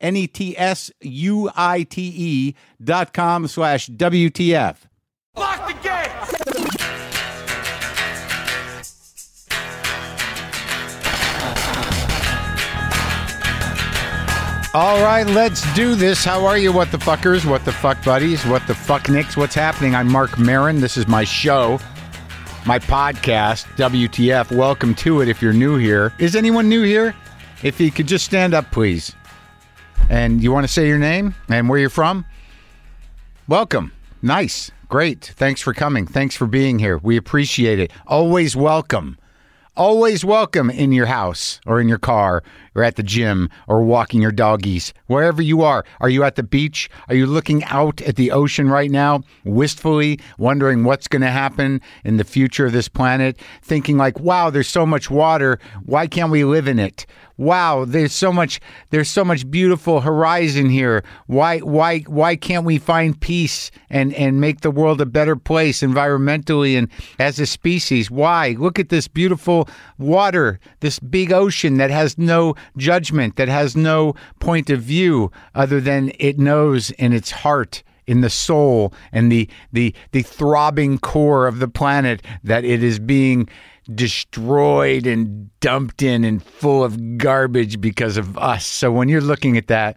N E T S U I T E dot com slash WTF. Lock the gate! All right, let's do this. How are you, what the fuckers, what the fuck buddies, what the fuck nicks? What's happening? I'm Marc Maron. This is my show, my podcast, WTF. Welcome to it if you're new here. Is anyone new here? If you could just stand up, please. And you want to say your name and where you're from? Welcome. Nice. Great. Thanks for coming. Thanks for being here. We appreciate it. Always welcome. Always welcome in your house or in your car or at the gym or walking your doggies, wherever you are. Are you at the beach? Are you looking out at the ocean right now, wistfully wondering what's going to happen in the future of this planet? Thinking, like, wow, there's so much water. Why can't we live in it? Wow, there's so much there's so much beautiful horizon here. Why why why can't we find peace and and make the world a better place environmentally and as a species? Why? Look at this beautiful water, this big ocean that has no judgment, that has no point of view other than it knows in its heart in the soul and the the the throbbing core of the planet that it is being destroyed and dumped in and full of garbage because of us. So when you're looking at that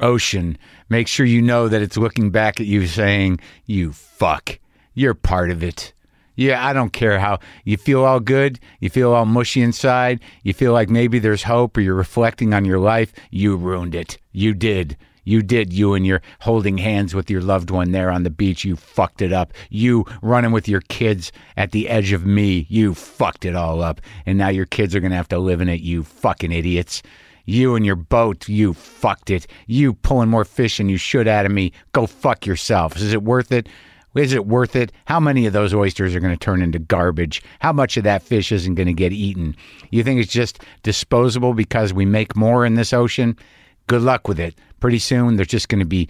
ocean, make sure you know that it's looking back at you saying, "You fuck. You're part of it." Yeah, I don't care how you feel all good, you feel all mushy inside, you feel like maybe there's hope or you're reflecting on your life, you ruined it. You did. You did, you and your holding hands with your loved one there on the beach. You fucked it up. You running with your kids at the edge of me. You fucked it all up. And now your kids are going to have to live in it, you fucking idiots. You and your boat, you fucked it. You pulling more fish than you should out of me. Go fuck yourself. Is it worth it? Is it worth it? How many of those oysters are going to turn into garbage? How much of that fish isn't going to get eaten? You think it's just disposable because we make more in this ocean? Good luck with it. Pretty soon, there's just going to be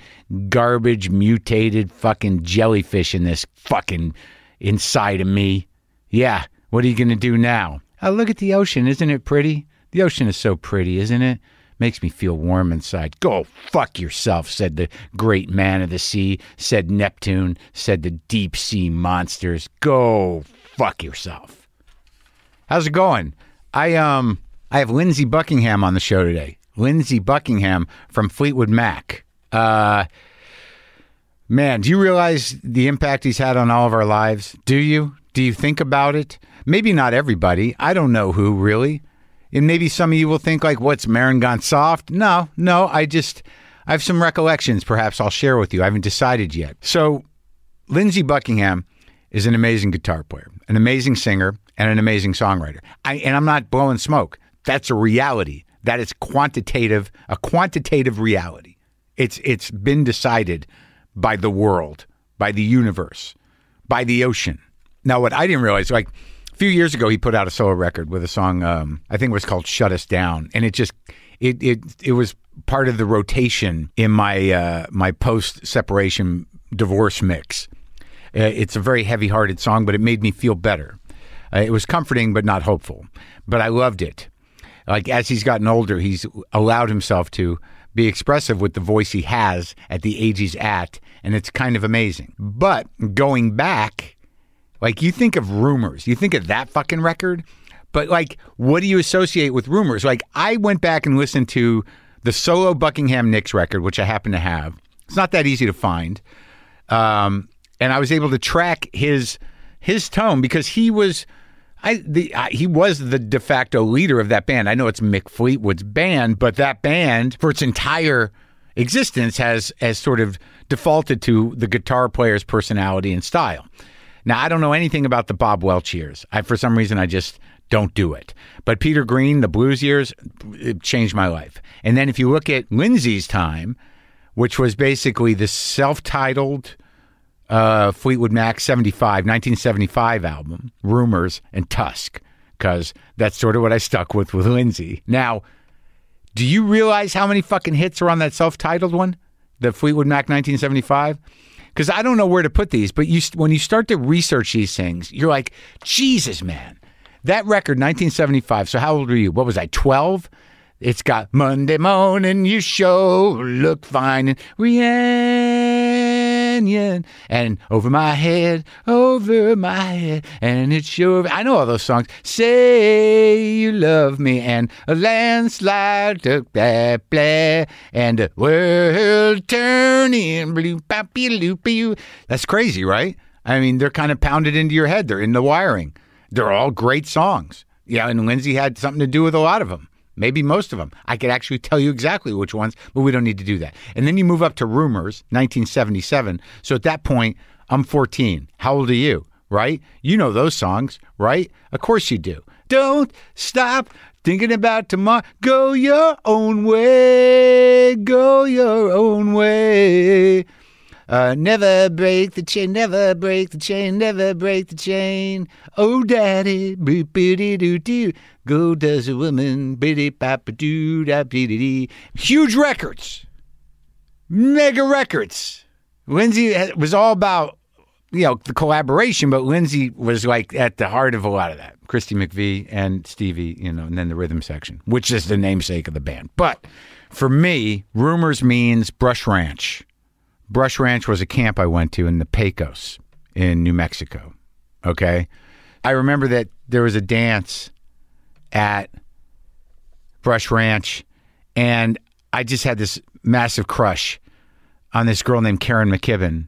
garbage, mutated fucking jellyfish in this fucking inside of me. Yeah, what are you going to do now? Oh, look at the ocean. Isn't it pretty? The ocean is so pretty, isn't it? Makes me feel warm inside. Go fuck yourself, said the great man of the sea, said Neptune, said the deep sea monsters. Go fuck yourself. How's it going? I um I have Lindsey Buckingham on the show today. Lindsey Buckingham from Fleetwood Mac. Uh man, do you realize the impact he's had on all of our lives? Do you? Do you think about it? Maybe not everybody. I don't know who really. And maybe some of you will think like, what's Maron gone soft? No, no, I just I have some recollections perhaps I'll share with you. I haven't decided yet. So Lindsey Buckingham is an amazing guitar player, an amazing singer, and an amazing songwriter. I, and I'm not blowing smoke. That's a reality. That is quantitative, a quantitative reality. It's it's been decided by the world, by the universe, by the ocean. Now, what I didn't realize, like a few years ago, he put out a solo record with a song. Um, I think it was called "Shut Us Down," and it just it it it was part of the rotation in my uh, my post separation divorce mix. Uh, it's a very heavy hearted song, but it made me feel better. Uh, it was comforting, but not hopeful. But I loved it. Like as he's gotten older, he's allowed himself to be expressive with the voice he has at the age he's at, and it's kind of amazing. But going back, like you think of rumors, you think of that fucking record, but like what do you associate with rumors? Like I went back and listened to the solo Buckingham Nicks record, which I happen to have. It's not that easy to find. Um, and I was able to track his his tone because he was. I, the, I, he was the de facto leader of that band. I know it's Mick Fleetwood's band, but that band, for its entire existence, has has sort of defaulted to the guitar player's personality and style. Now, I don't know anything about the Bob Welch years. I, for some reason, I just don't do it. But Peter Green, the blues years, it changed my life. And then if you look at Lindsey's time, which was basically the self-titled uh, Fleetwood Mac 75, 1975 album, Rumors and Tusk, because that's sort of what I stuck with with Lindsey. Now, do you realize how many fucking hits are on that self-titled one, the Fleetwood Mac 1975? Because I don't know where to put these, but you when you start to research these things, you're like, Jesus, man, that record 1975. So how old were you? What was I? 12. It's got Monday morning, you show look fine and and over my head, over my head, and it's sure. I know all those songs. Say you love me and a landslide took that blah and the world turning blue pappy loopy. That's crazy, right? I mean, they're kind of pounded into your head. They're in the wiring. They're all great songs. Yeah, and Lindsey had something to do with a lot of them maybe most of them. I could actually tell you exactly which ones, but we don't need to do that. And then you move up to Rumors, 1977. So at that point, I'm 14. How old are you? Right? You know those songs, right? Of course you do. Don't stop thinking about tomorrow. Go your own way. Go your own way. Uh, never break the chain, never break the chain, never break the chain. Oh, daddy, boop, doo, doo. Gold Dust Woman, biddy, papa, doo, da, biddy, dee. Huge records, mega records. Lindsey was all about, you know, the collaboration, but Lindsey was like at the heart of a lot of that. Christy McVie and Stevie, you know, and then the rhythm section, which is the namesake of the band. But for me, Rumors means Brush Ranch. Brush Ranch was a camp I went to in the Pecos in New Mexico. Okay. I remember that there was a dance at Brush Ranch, and I just had this massive crush on this girl named Karen McKibben.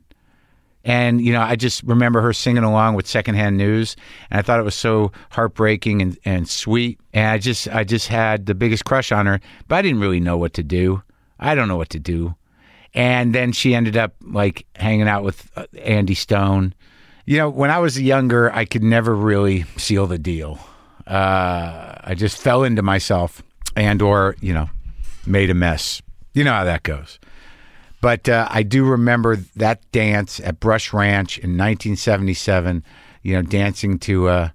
And, you know, I just remember her singing along with secondhand news. And I thought it was so heartbreaking and, and sweet. And I just I just had the biggest crush on her, but I didn't really know what to do. I don't know what to do. And then she ended up like hanging out with uh, Andy Stone. You know, when I was younger, I could never really seal the deal. Uh, I just fell into myself and or, you know, made a mess. You know how that goes. But uh, I do remember that dance at Brush Ranch in 1977. You know, dancing to uh,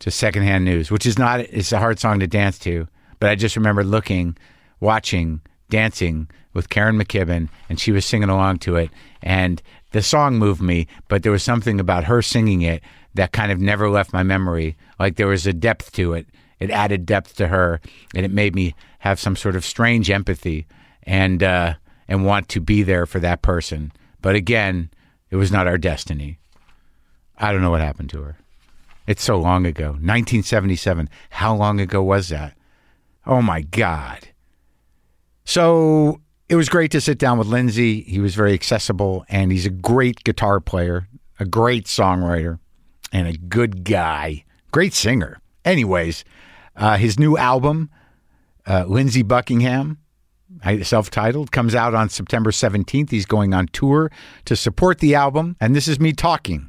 to Secondhand News, which is not it's a hard song to dance to. But I just remember looking, watching, dancing with Karen McKibben, and she was singing along to it. And the song moved me, but there was something about her singing it that kind of never left my memory. Like there was a depth to it. It added depth to her, and it made me have some sort of strange empathy and uh, and want to be there for that person. But again, it was not our destiny. I don't know what happened to her. It's so long ago. 1977. How long ago was that? Oh my God. So it was great to sit down with Lindsey. He was very accessible and he's a great guitar player, a great songwriter, and a good guy. Great singer. Anyways, uh, his new album, uh, Lindsey Buckingham, self titled, comes out on September 17th. He's going on tour to support the album. And this is me talking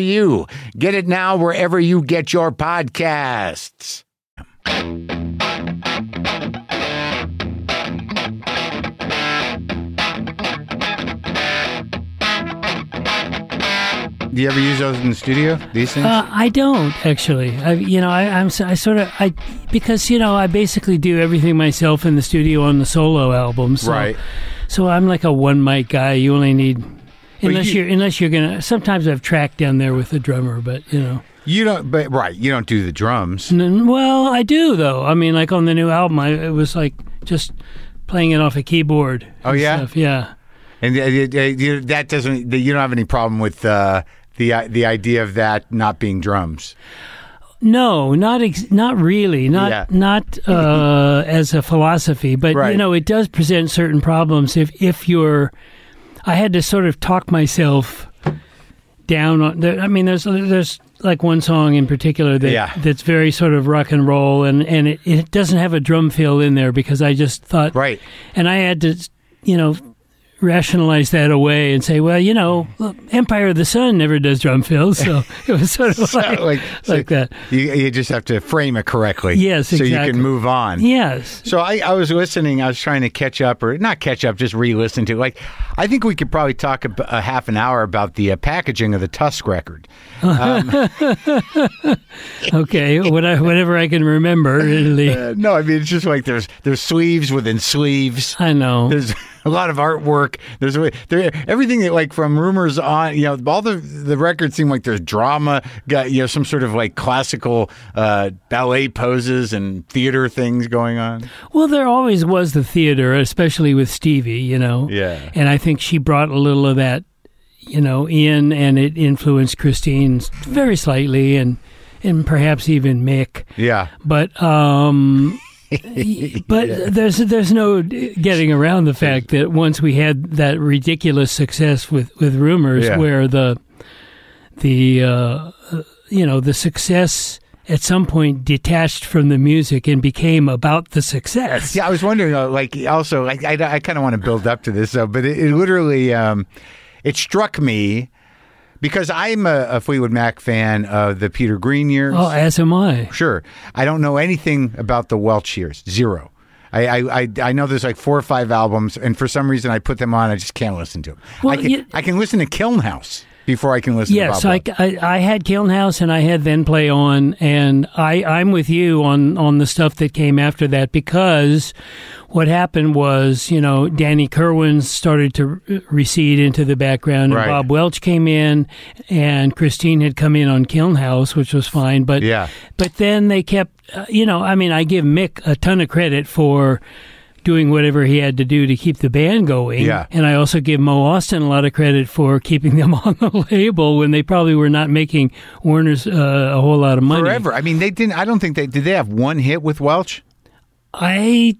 you. Get it now wherever you get your podcasts. Do you ever use those in the studio? These things? Uh, I don't actually. I, you know, I, I'm s- I sort of I because you know I basically do everything myself in the studio on the solo albums. So, right. So I'm like a one mic guy. You only need unless you- are unless you're gonna. Sometimes I've tracked down there with the drummer, but you know. You don't, but right, you don't do the drums. N- Well, I do though. I mean, like on the new album, I it was like just playing it off a keyboard. Oh, yeah? stuff. yeah. And uh, you- that doesn't, you don't have any problem with uh, the uh, the idea of that not being drums. No, not ex- not really, not Yeah. not uh, as a philosophy, but Right. you know, it does present certain problems if if you're. I had to sort of talk myself down on. I mean, there's there's like one song in particular that Yeah. that's very sort of rock and roll, and and it, it doesn't have a drum fill in there because I just thought Right. and I had to, you know, rationalize that away and say, well, you know, look, Empire of the Sun never does drum fills, so it was sort of like, like, like, so that. You, you just have to frame it correctly. Yes, So you can move on. Yes. So I, I was listening. I was trying to catch up, or not catch up, just re-listen to. Like, I think we could probably talk a, a half an hour about the uh, packaging of the Tusk record. Okay. what I, whatever I can remember. Really. Uh, no, I mean it's just like there's there's sleeves within sleeves. I know. There's a lot of artwork. There's a- there everything that like from rumors on. You know, all the the records seem like there's drama. Got you know some sort of like classical uh, ballet poses and theater things going on. Well, there always was the theater, especially with Stevie, you know. Yeah. And I think she brought a little of that, you know, in, and it influenced Christine very slightly, and and perhaps even Mick. Yeah. But um, but there's there's no getting around the fact that once we had that ridiculous success with with rumors, Yeah. where the the uh, you know the success at some point detached from the music and became about the success. Yeah, I was wondering, uh, like, also, like, I, I kind of want to build up to this, though, but it, it literally, um, it struck me because I'm a, a Fleetwood Mac fan of the Peter Green years. Oh, as am I. Sure. I don't know anything about the Welch years. Zero. I, I, I, know there's like four or five albums, and for some reason I put them on. I just can't listen to them. Well, I, can, you- I can listen to Kiln House before I can listen Yes, to I. I, I had Kiln House and I had Then Play On, and I, I'm with you on, on the stuff that came after that because what happened was, you know, Danny Kirwan started to recede into the background, and Right. Bob Welch came in, and Christine had come in on Kiln House, which was fine, but Yeah. but then they kept, uh, you know, I mean, I give Mick a ton of credit for doing whatever he had to do to keep the band going. Yeah. And I also give Mo Ostin a lot of credit for keeping them on the label when they probably were not making Warner's uh, a whole lot of money. Forever. I mean, they didn't. I don't think they did. They have one hit with Welch. I.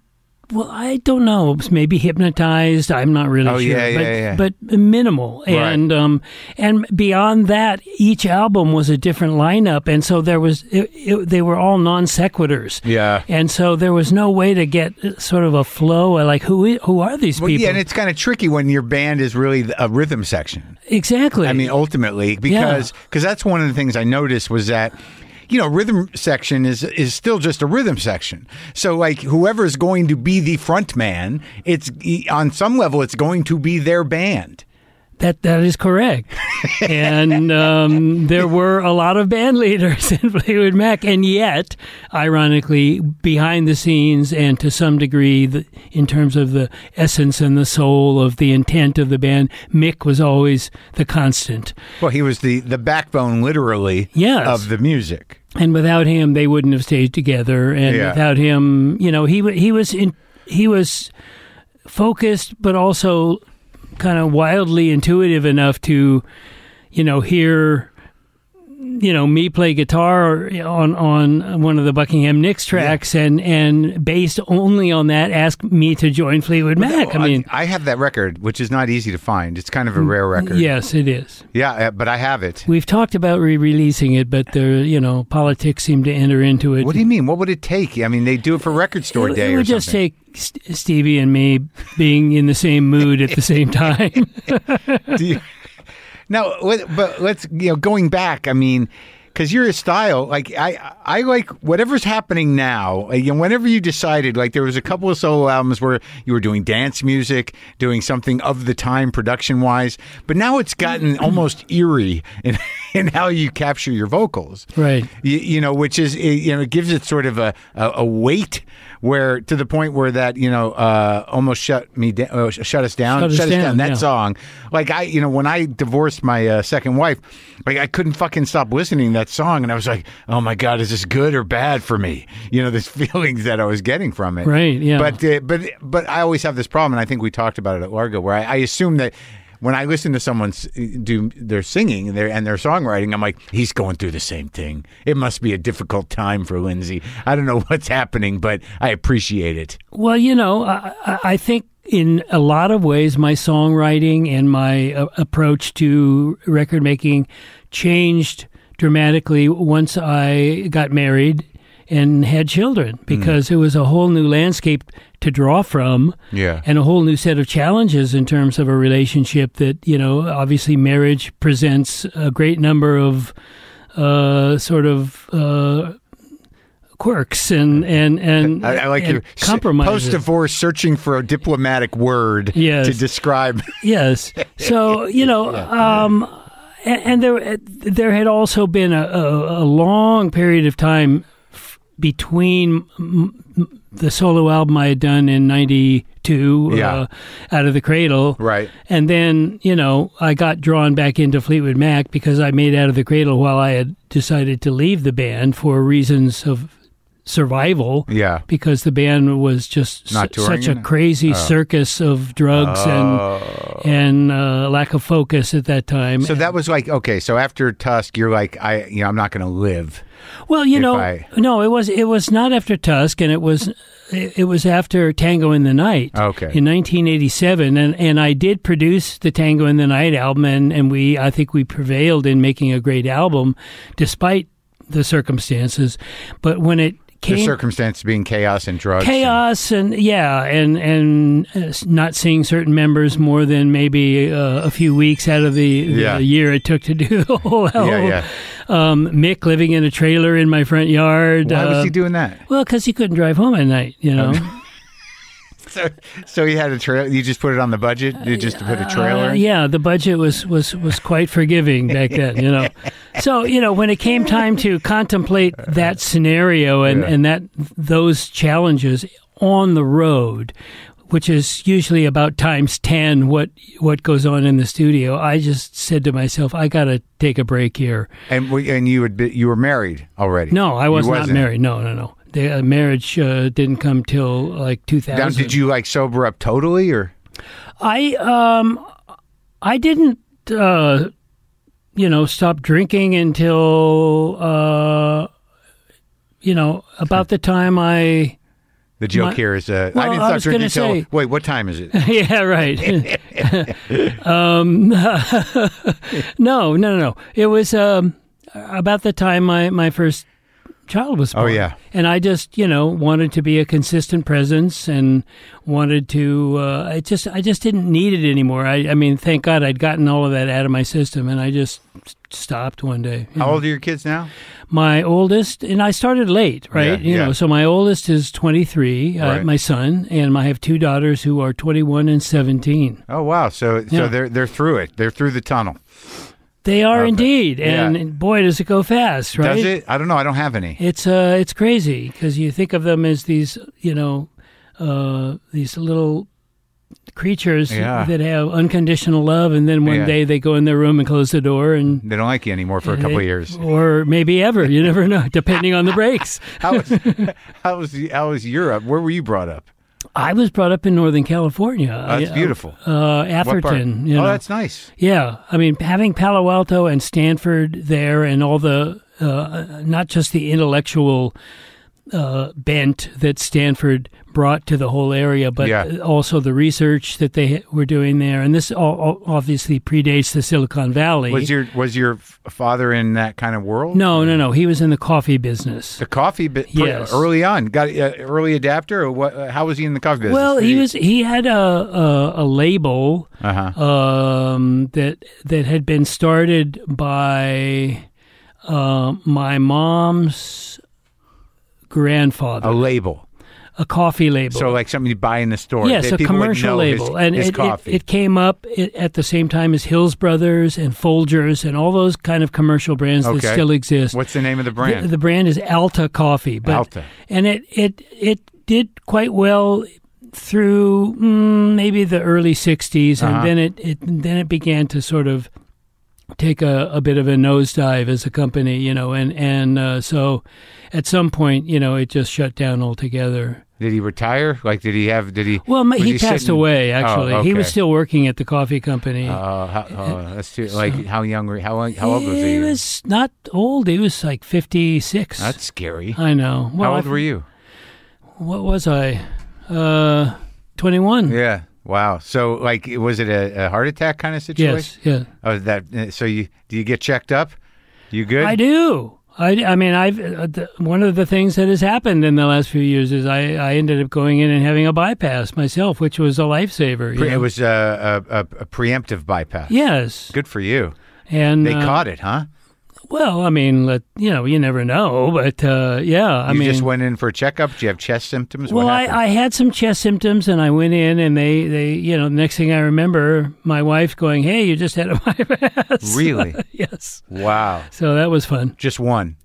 Well, I don't know. Maybe hypnotized. I'm not really Oh, sure. yeah, yeah, but, yeah. but minimal. Right. And um, and beyond that, each album was a different lineup, and so there was it, it, they were all non sequiturs. Yeah. And so there was no way to get sort of a flow. Like who who are these Well, people? yeah, and it's kind of tricky when your band is really a rhythm section. exactly. I mean, ultimately, because because that's one of the things I noticed was that you know rhythm section is is still just a rhythm section. So like whoever is going to be the front man, it's on some level it's going to be their band. That that is correct, and um, there were a lot of band leaders in Fleetwood Mac, and yet, ironically, behind the scenes and to some degree, the, in terms of the essence and the soul of the intent of the band, Mick was always the constant. Well, he was the the backbone, literally, Yes. of the music. And without him, they wouldn't have stayed together. And Yeah. without him, you know, he he was in, he was focused, but also kind of wildly intuitive enough to, you know, hear you know me play guitar on on one of the Buckingham Nicks tracks, and and based only on that, ask me to join Fleetwood Mac. I mean, I have that record, which is not easy to find. It's kind of a rare record. yes, it is. Yeah, uh, but I have it. We've talked about re-releasing it, but the you know politics seem to enter into it. What do you mean? What would it take? I mean, they do it for Record Store it, Day it or would just something. take St- Stevie and me being in the same mood at the same time. Do you- no, what- but let's you know going back. I mean, because your style, like I, I like whatever's happening now. You know, whenever you decided, like there was a couple of solo albums where you were doing dance music, doing something of the time production wise, but now it's gotten almost eerie in in how you capture your vocals. Right. You, you know, which is you know it gives it sort of a a, a weight. Where to the point where that you know uh, almost shut me down, uh, shut us down, Shut Us Down, That yeah. song, like I, you know, when I divorced my uh, second wife, like I couldn't fucking stop listening to that song, and I was like, oh my god, is this good or bad for me? You know, this feelings that I was getting from it. Right, yeah. But uh, but but I always have this problem, and I think we talked about it at Largo, where I, I assume that. When I listen to someone do their singing and their and their songwriting, I'm like, he's going through the same thing. It must be a difficult time for Lindsey. I don't know what's happening, but I appreciate it. Well, you know, I, I- I think in a lot of ways, my songwriting and my uh, approach to record making changed dramatically once I got married and had children because it was a whole new landscape to draw from Yeah. and a whole new set of challenges in terms of a relationship that you know obviously marriage presents a great number of uh, sort of uh, quirks and and and, I, I like and your compromises. post divorce searching for a diplomatic word Yes. to describe. Yes. So you know, um, and, and there there had also been a, a, a long period of time between m- the solo album I had done in '92, Yeah. uh, out of the cradle, Right. and then you know I got drawn back into Fleetwood Mac because I made out of the cradle while I had decided to leave the band for reasons of survival Yeah. because the band was just su- such a crazy circus of drugs and and uh, lack of focus at that time. So that was like okay. So after Tusk, you're like, I, you know, I'm not going to live. well, you know, I- no, it was it was not after Tusk, and it was it it was after Tango in the Night. Okay. In 1987, and and I did produce the Tango in the Night album, and and we I think we prevailed in making a great album, despite the circumstances. But when it The came circumstance being chaos and drugs. chaos and yeah and and uh, not seeing certain members more than maybe uh, a few weeks out of the, the year it took to do the whole yeah, yeah. Um, Mick living in a trailer in my front yard. Why uh, was he doing that? well, because he couldn't drive home at night. You know, So, so he had a trailer. You just put it on the budget. You just to put a trailer. Uh, yeah, the budget was was was quite forgiving back then. You know, so you know when it came time to contemplate that scenario and Yeah. and that those challenges on the road, which is usually about times ten what what goes on in the studio. I just said to myself, I got to take a break here. And we, and you had you were married already. No, I was You not married. No, no, no. The uh, marriage uh, didn't come till like 2000. Now, did you like sober up totally or? I um I didn't uh you know stop drinking until uh you know about the time I The joke My- here is, uh, Well, I didn't I stop drinking until. say- Wait, what time is it? yeah right um no no no no it was um about the time my my first child was born. Oh, yeah. and I just you know wanted to be a consistent presence and wanted to uh, I just I just didn't need it anymore I I mean thank God I'd gotten all of that out of my system and I just stopped one day How know. old are your kids now? my oldest and I started late right Yeah, you yeah. know so my oldest is 23 uh, Right. my son and I have two daughters who are 21 and 17 Oh wow! So so Yeah. they're they're through it. They're through the tunnel. They are Okay. indeed Yeah. and boy does it go fast right Does it? I don't know. I don't have any. It's uh, it's crazy because you think of them as these, you know, uh, these little creatures Yeah. that have unconditional love, and then one Yeah. day they go in their room and close the door, and They don't like you anymore for a couple of years. or maybe ever. You never know, depending on the breaks. How was how was how was Europe? Where were you brought up? I was brought up in Northern California. Oh, that's beautiful. Uh, Atherton. You oh, that's nice. Yeah, I mean, having Palo Alto and Stanford there, and all the uh, not just the intellectual uh, bent that Stanford brought to the whole area, but Yeah. also the research that they were doing there. And this all, obviously predates the Silicon Valley. Was your was your father in that kind of world? no, no, no. He was in the coffee business. The coffee pre- Yes. early on got uh, early adapter or what? Uh, how was he in the coffee business? Well, he was. He had a a, a label Uh-huh. um, that that had been started by uh, my mom's grandfather, a label. A coffee label. So like something you buy in the store. yes, that a commercial know his- label, and his it, it, coffee. it came up at the same time as Hills Brothers and Folgers and all those kind of commercial brands that still exist. What's the name of the brand? The, the brand is Alta Coffee, but Alta. and it it it did quite well through mm, maybe the early '60s, and Uh-huh. then it, it then it began to sort of take a, a bit of a nosedive as a company, you know, and and uh, so at some point, you know, it just shut down altogether. Did he retire? Like, did he have? Did he? Well, was he, passed sitting- away. Actually, Oh, he was still working at the coffee company. Uh, how, uh, that's too, like how young? were- How how old was he? He was not old. He was like fifty-six. That's scary. I know. Well, how old I- were you? What was I? Uh, twenty-one. Yeah. Wow. So, like, was it a, a heart attack kind of situation? Yes. Yeah. Oh, that. So you do you get checked up? You good? I do. I, I mean, I've uh, the, one of the things that has happened in the last few years is I, I ended up going in and having a bypass myself, which was a lifesaver. Pre- it was a, a, a, a preemptive bypass. yes, Good for you. and They uh, caught it, huh? Well, I mean, let, you know, you never know, but uh, yeah, I you mean, just went in for a checkup. Do you have chest symptoms? well, what I. I had some chest symptoms, and I went in, and they, they, you know, the next thing I remember, my wife going, "Hey, you just had a bypass." Really? yes. wow. So that was fun. Just one.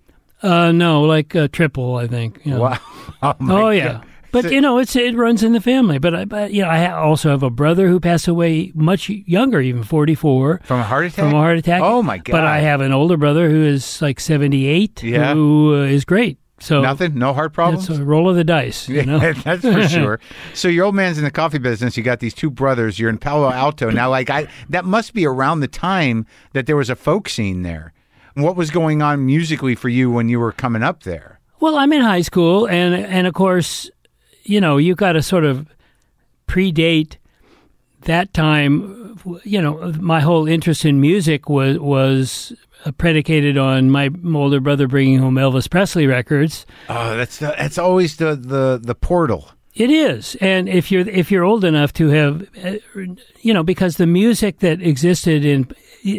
Uh, no, like uh, triple, I think. you know. Wow. Oh, my Oh God. But So- you know it's it runs in the family. But I, but you know I also have a brother who passed away much younger, even forty four. From a heart attack? From a heart attack. Oh, my God. But I have an older brother who is like seventy eight. Yeah. Who uh, is great. So Nothing? No heart problems? It's a roll of the dice. You know. Yeah, that's for sure. So your old man's in the coffee business. You got these two brothers. You're in Palo Alto now. Like I, that must be around the time that there was a folk scene there. What was going on musically for you when you were coming up there? Well, I'm in high school, and and of course, you know, you got to sort of predate that time. You know, my whole interest in music was was predicated on my older brother bringing home Elvis Presley records. Oh, that's the, that's always the, the the portal. It is, and if you're if you're old enough to have, uh, you know, because the music that existed in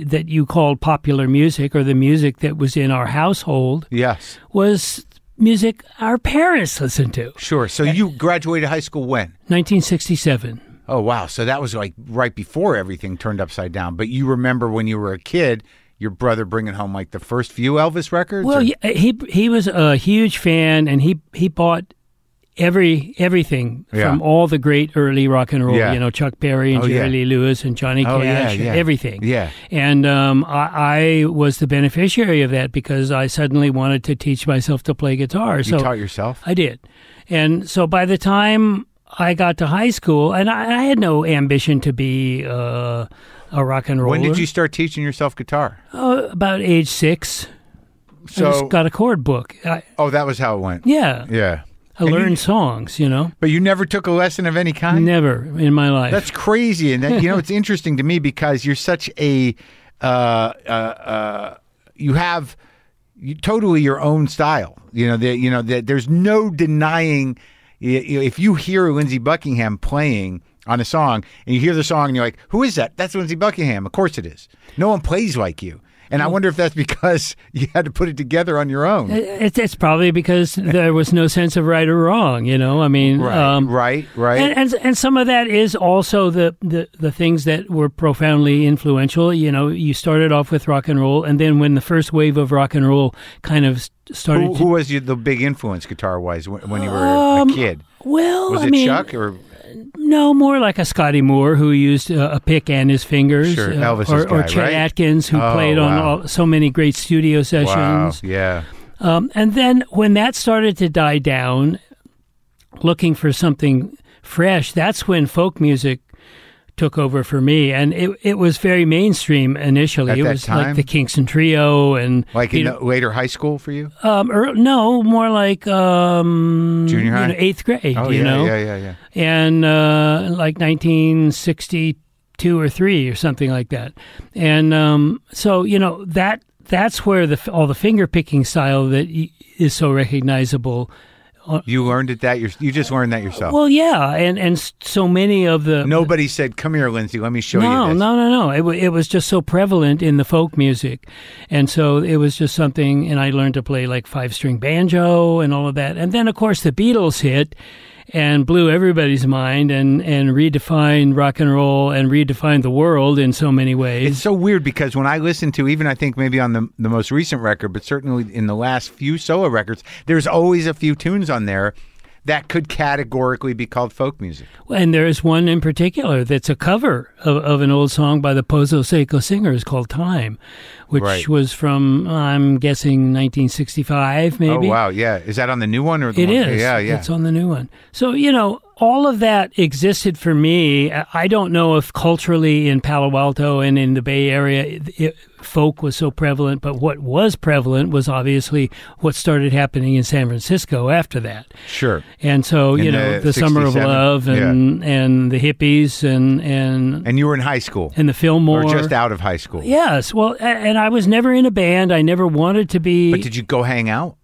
that you called popular music or the music that was in our household Yes, was music our parents listened to. sure. So you graduated high school when? 1967. Oh wow! So that was like right before everything turned upside down. But you remember when you were a kid, your brother bringing home like the first few Elvis records? Well, or- he he was a huge fan, and he he bought every everything Yeah. from all the great early rock and roll. Yeah. You know, Chuck Berry and Oh, Jerry. Lee Lewis and Johnny Oh, Cash, everything. Yeah. And um, I, I was the beneficiary of that because I suddenly wanted to teach myself to play guitar. you so taught yourself. I did, and so by the time I got to high school, and I, I had no ambition to be uh, a rock and roller. When did you start teaching yourself guitar? Uh, about age six. So I just got a chord book. I, oh, that was how it went. yeah, Yeah, I And you- learned songs. You know, but you never took a lesson of any kind. never in my life. That's crazy, and that, you know it's interesting to me because you're such a uh, uh, uh, you have you, totally your own style. You know that you know that there's no denying. you know, If you hear Lindsey Buckingham playing on a song and you hear the song and you're like, "Who is that?" That's Lindsey Buckingham. Of course it is. No one plays like you, and I wonder if that's because you had to put it together on your own. It's, it's probably because there was no sense of right or wrong. You know, I mean, Right, um, right, right. and, and and some of that is also the, the the things that were profoundly influential. You know, you started off with rock and roll, and then when the first wave of rock and roll kind of started who, who was you, the big influence guitar wise when, when you were Um, a kid? well, Was I it mean, Chuck or No, more like a Scotty Moore who used uh, a pick and his fingers. Sure, uh, or, or guy, Chet right? Atkins, who Oh, played on wow. all, so many great studio wow? sessions. Yeah. Um, and then when that started to die down, looking for something fresh, that's when folk music took over for me, and it it was very mainstream initially. At it that was time? like the Kingston Trio and Like in the later high school for you? um, or, no, more like um, Junior you high? know, eighth grade. Oh you yeah, know, yeah, yeah, yeah. and uh, like 1962 or three or something like that. And um, so you know that that's where the all the finger picking style that is so recognizable. Uh, you learned it that you you just learned that yourself. Well, yeah, and and so many of the Nobody said, "Come here, Lindsey. Let me show no, you this." no, no, no. It, it was just so prevalent in the folk music. And so it was just something, and I learned to play like five string banjo and all of that. And then, of course, the Beatles hit and blew everybody's mind and, and redefined rock and roll and redefined the world in so many ways. It's so weird because when I listen to, even I think maybe on the the most recent record, but certainly in the last few solo records, there's always a few tunes on there that could categorically be called folk music. And there is one in particular that's a cover of, of an old song by the Pozo Seco Singers called Time, which Right. was from, I'm guessing, 1965, maybe. Oh wow, yeah. Is that on the new one or the It one? is. Yeah, yeah. It's on the new one. So, you know, all of that existed for me. I don't know if culturally in Palo Alto and in the Bay Area, it, it- folk was so prevalent, but what was prevalent was obviously what started happening in San Francisco after that. Sure. And so, In you know, the the, Summer of Love and, and the hippies and, and, And you were in high school and the Fillmore. or just out of high school. Yes. Well, and I was never in a band. I never wanted to be. But did you go hang out?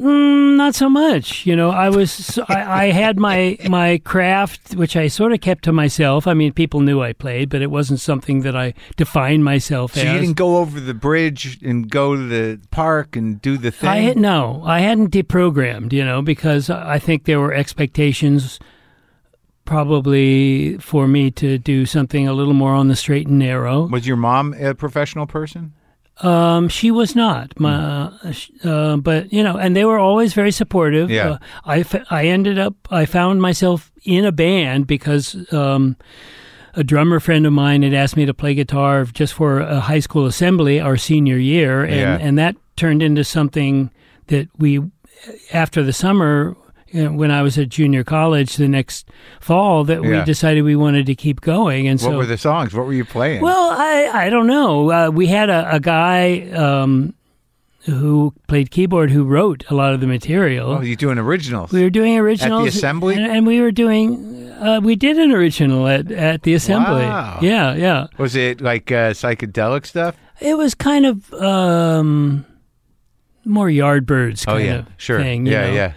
Mm, not so much. You know, I was I, I had my my craft, which I sort of kept to myself. I mean, people knew I played, but it wasn't something that I defined myself So as. you didn't go over the bridge and go to the park and do the thing. I had, no, I hadn't deprogrammed. You know, because I think there were expectations. Probably for me to do something a little more on the straight and narrow. Was your mom a professional person? Um, she was not. My, uh, uh, but you know, and they were always very supportive. Yeah. Uh, I, f- I ended up I found myself in a band because um, a drummer friend of mine had asked me to play guitar just for a high school assembly our senior year, and Yeah. and that turned into something that we after the summer. You know, when I was at junior college the next fall, that Yeah. we decided we wanted to keep going, and What so were the songs? What were you playing? well, I, I don't know. Uh, we had a, a guy um, who played keyboard who wrote a lot of the material. oh, you doing originals? we were doing originals at the assembly? and, and we were doing. Uh, we did an original at, at the assembly. Wow. Yeah, yeah. Was it like uh, psychedelic stuff? It was kind of um, more Yardbirds Oh kind yeah, of sure. thing. yeah, know. yeah.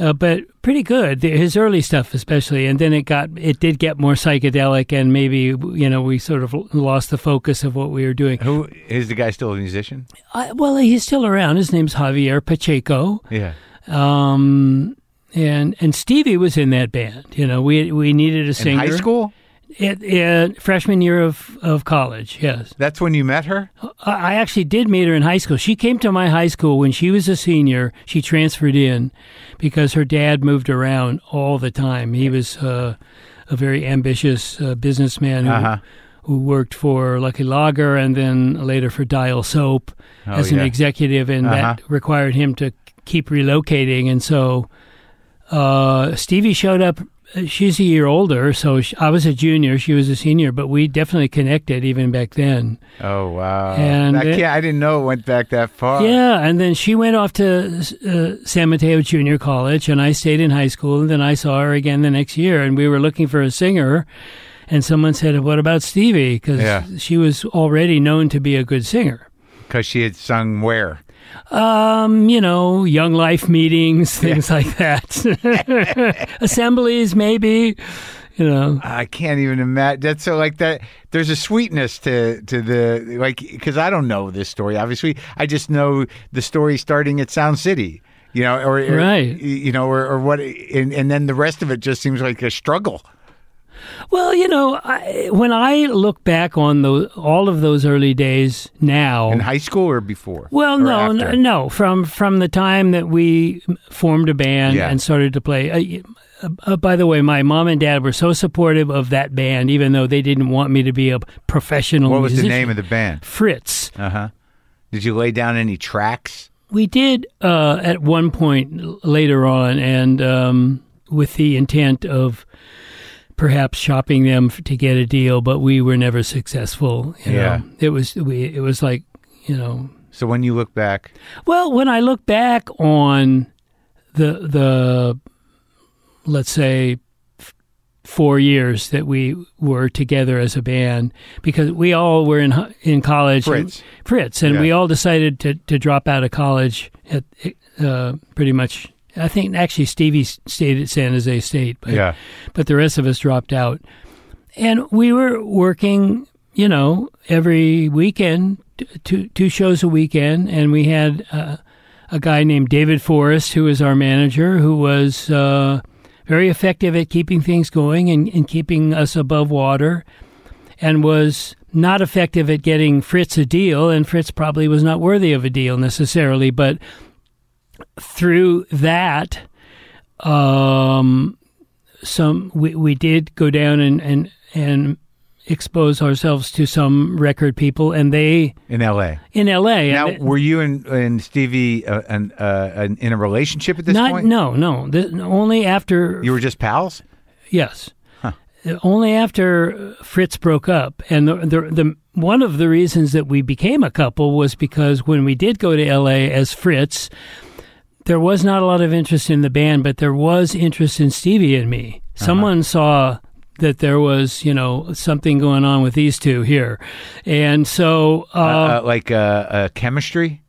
Uh, but pretty good. His early stuff, especially, and then it got it did get more psychedelic, and maybe you know we sort of lost the focus of what we were doing. Who is the guy still a musician? I, well, he's still around. His name's Javier Pacheco, Yeah. um, and and Stevie was in that band. You know, we we needed a In singer. high school? It, it, freshman year of, of college, yes. That's when you met her? I actually did meet her in high school. She came to my high school when she was a senior. She transferred in because her dad moved around all the time. He was uh, a very ambitious uh, businessman who, Uh-huh. who worked for Lucky Lager and then later for Dial Soap Oh, as an yeah. executive, and Uh-huh. that required him to keep relocating. And so uh, Stevie showed up. She's a year older, so sh I was a junior. She was a senior, but we definitely connected even back then. Oh wow! And I, it- I didn't know it went back that far. Yeah, and then she went off to uh, San Mateo Junior College, and I stayed in high school. And then I saw her again the next year, and we were looking for a singer. And someone said, "What about Stevie?" Because Yeah. she was already known to be a good singer. because she had sung where? Um, you know, young life meetings, things like that. Assemblies, maybe. You know, I can't even imagine. That's so like that. There's a sweetness to to the like because I don't know this story. Obviously, I just know the story starting at Sound City. You know, or, or- Right. You know, or, or what, and, and then the rest of it just seems like a struggle. Well, you know, I, when I look back on those, all of those early days now, In high school or before? Well, Or no, after? no. From from the time that we formed a band Yeah. and started to play. Uh, uh, by the way, my mom and dad were so supportive of that band, even though they didn't want me to be a professional. What was the name of the band? Fritz? Uh huh. Did you lay down any tracks? We did uh, at one point later on, and um, with the intent of perhaps shopping them f- to get a deal, but we were never successful. You Yeah. know? it was we. It was like you know. So when you look back, Well, when I look back on the the let's say f- four years that we were together as a band, because we all were in in college, and- Fritz. Fritz, and Yeah. we all decided to to drop out of college at uh, pretty much. I think actually Stevie stayed at San Jose State, but yeah, but the rest of us dropped out. And we were working, you know, every weekend, two two shows a weekend, and we had uh, a guy named David Forrest who was our manager, who was uh, very effective at keeping things going and, and keeping us above water, and was not effective at getting Fritz a deal, and Fritz probably was not worthy of a deal necessarily, but through that, um, some we, we did go down and, and and expose ourselves to some record people, and they in L.A. in L.A. Now, and were you and, and Stevie uh, an, uh, an, in a relationship at this not point? no no only after You were just pals. yes only after Fritz broke up, and the, the the one of the reasons that we became a couple was because when we did go to L.A. as Fritz. There was not a lot of interest in the band, but there was interest in Stevie and me. Someone saw that there was, you know, something going on with these two here, and so uh, Uh, like a uh, chemistry.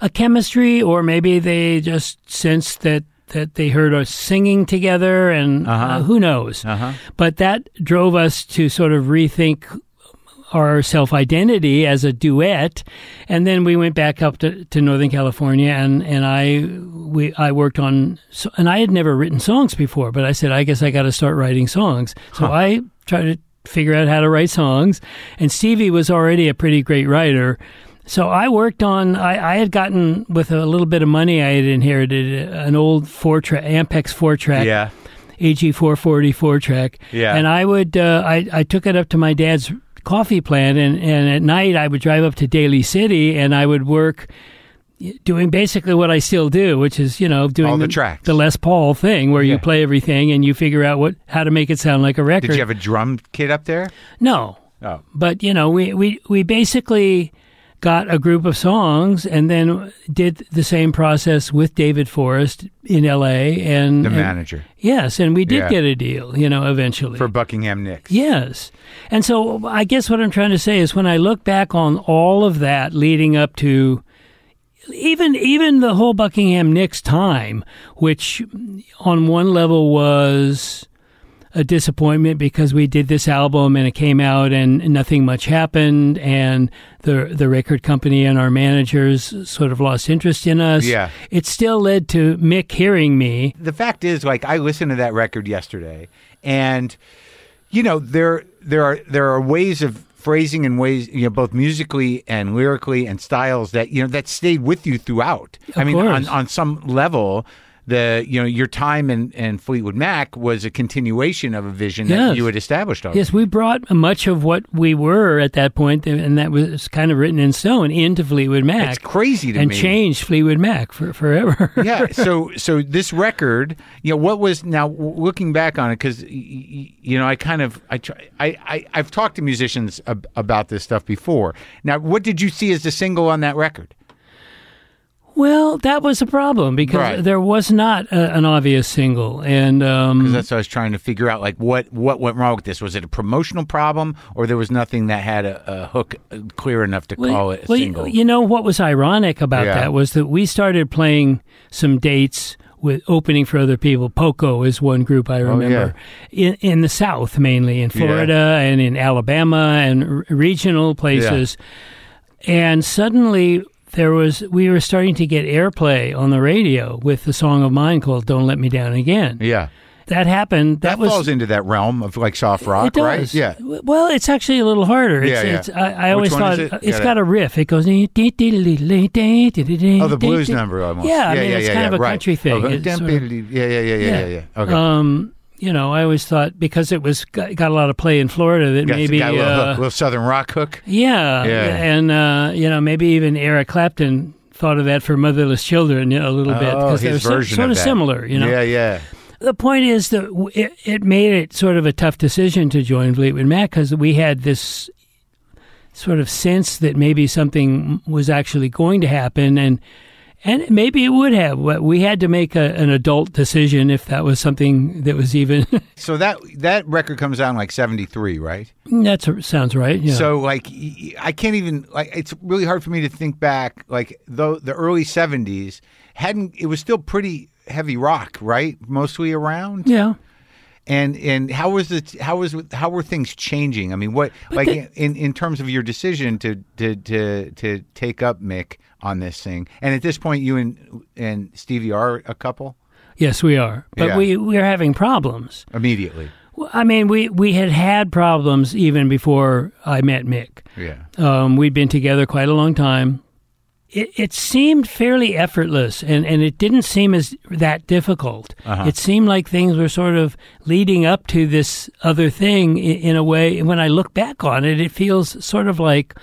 a chemistry, or maybe they just sensed that that they heard us singing together, and uh, who knows. Uh-huh. But that drove us to sort of rethink our self identity as a duet, and then we went back up to, to Northern California, and and I we I worked on, and I had never written songs before, but I said I guess I got to start writing songs, so I tried to figure out how to write songs, and Stevie was already a pretty great writer. So I worked on. I, I had gotten with a little bit of money. I had inherited an old four track Ampex four track Yeah. AG 440 four track. Yeah. And I would, uh, I, I took it up to my dad's coffee plant, and, and at night I would drive up to Daly City and I would work doing basically what I still do, which is, you know, doing All the tracks. the Les Paul thing where Yeah. you play everything and you figure out what how to make it sound like a record. Did you have a drum kit up there? no. Oh. But, you know, we, we, we basically got a group of songs and then did the same process with David Forrest in LA and The and- manager Yes, and we did Yeah. get a deal, you know, eventually. for Buckingham Nicks. yes. And so I guess what I'm trying to say is when I look back on all of that leading up to even even the whole Buckingham Nicks time, which on one level was a disappointment because we did this album and it came out and nothing much happened and the the record company and our managers sort of lost interest in us. Yeah. It still led to Mick hearing me the fact is, like, I listened to that record yesterday, and you know, there there are there are ways of phrasing and ways, you know, both musically and lyrically and styles that you know that stayed with you throughout. I Of mean, on on some level. The you know your time in, in Fleetwood Mac was a continuation of a vision that you had established already. Yes, we brought much of what we were at that point, and that was kind of written in stone into Fleetwood Mac. It's crazy to and me. And changed Fleetwood Mac for forever. yeah. So so this record, you know, what was now looking back on it because you know I kind of I try I, I I've talked to musicians ab- about this stuff before. Now, what did you see as the single on that record? Well, that was a problem because Right. there was not a, an obvious single, and um, That's what I was trying to figure out. Like, what what went wrong with this? Was it a promotional problem, or there was nothing that had a, a hook uh, clear enough to call it a well, you- single? You know what was ironic about Yeah. that was that we started playing some dates with opening for other people. Poco is one group I remember in in the South mainly in Oh, Yeah. Florida and in Alabama and r- regional places. And suddenly there was we were starting to get airplay on the radio with the song of mine called "Don't Let Me Down Again." yeah, That happened. That, that, was falls into that realm of like soft rock, right? Yeah. Well, it's actually a little harder. It's, Yeah, yeah. It's, I, I always thought it? it's Got a riff. It goes. Oh, the blues number almost. Yeah, I mean, yeah, it's yeah, kind yeah, of a right. country thing. Oh, yeah, yeah, yeah, yeah, yeah, yeah. Okay. Um, you know, I always thought because it was got, got a lot of play in Florida that Got- maybe, got a little, uh, hook, little southern rock hook. yeah, Yeah. and uh, you know, maybe even Eric Clapton thought of that for Motherless Children you know, a little bit oh, because his they're so, sort of of that. similar. You know, Yeah, yeah. the point is that it, it made it sort of a tough decision to join Fleetwood Mac because we had this sort of sense that maybe something was actually going to happen, and and maybe it would have. But We had to make a, an adult decision if that was something that was even. So that that record comes out in like '73, right? that sounds right. Yeah. So like I can't even like it's really hard for me to think back like though the early 70s hadn't it was still pretty heavy rock, right? Mostly around. yeah. And and how was it how was how were things changing? I mean, what like the- in in terms of your decision to to to to take up Mick on this thing. And at this point you and and Stevie are a couple Yes, we are, but Yeah. we we're having problems. immediately. Well, I mean, we we had had problems even before I met Mick. Yeah. Um, we'd been together quite a long time. It, it seemed fairly effortless, and, and it didn't seem as that difficult. Uh-huh. It seemed like things were sort of leading up to this other thing in, in a way. And When I look back on it, it feels sort of like,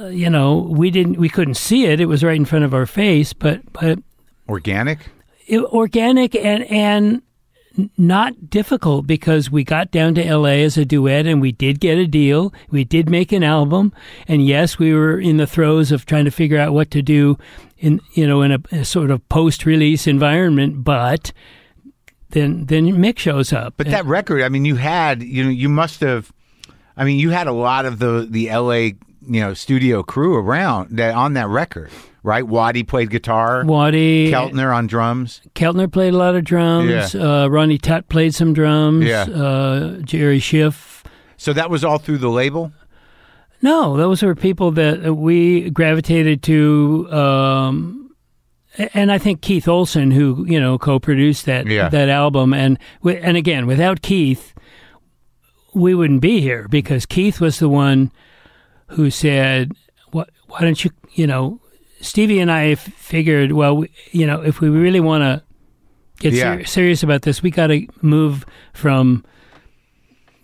uh, you know, we didn't, we couldn't see it. It was right in front of our face, but but Organic? it, organic and and not difficult because we got down to LA as a duet and we did get a deal. We did make an album, and yes, we were in the throes of trying to figure out what to do in you know in a, a sort of post-release environment. But then then Mick shows up. But that record, I mean, you had, you know, you must have, I mean, you had a lot of the the L.A. you know studio crew around that on that record, right? Waddy played guitar, Waddy Keltner on drums. Keltner played a lot of drums. Uh, Ronnie Tutt played some drums. Yeah. Uh, Jerry Scheff So that was all through the label. No, those were people that we gravitated to, um, and I think Keith Olson, who you know co-produced that Yeah. that album, and and again, without Keith, we wouldn't be here because Keith was the one who said, "What? Why don't you? You know, Stevie and I f- figured, well, we, you know, if we really want to get Yeah. ser- serious about this, we got to move from."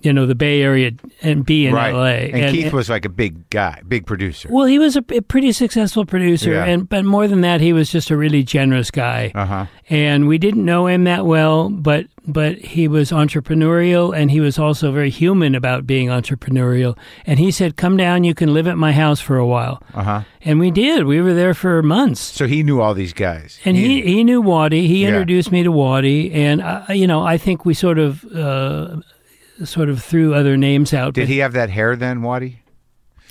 You know the Bay Area and be in right. L.A. And, Keith was like a big guy, big producer. Well, he was a, a pretty successful producer, Yeah. and but more than that, he was just a really generous guy. Uh huh. And we didn't know him that well, but but he was entrepreneurial, and he was also very human about being entrepreneurial. And he said, "Come down, you can live at my house for a while." Uh huh. And we did. We were there for months. So he knew all these guys. And he, he knew Waddy. He Yeah. introduced me to Waddy, and I, you know I think we sort of uh, sort of threw other names out. did he have that hair then, Waddy?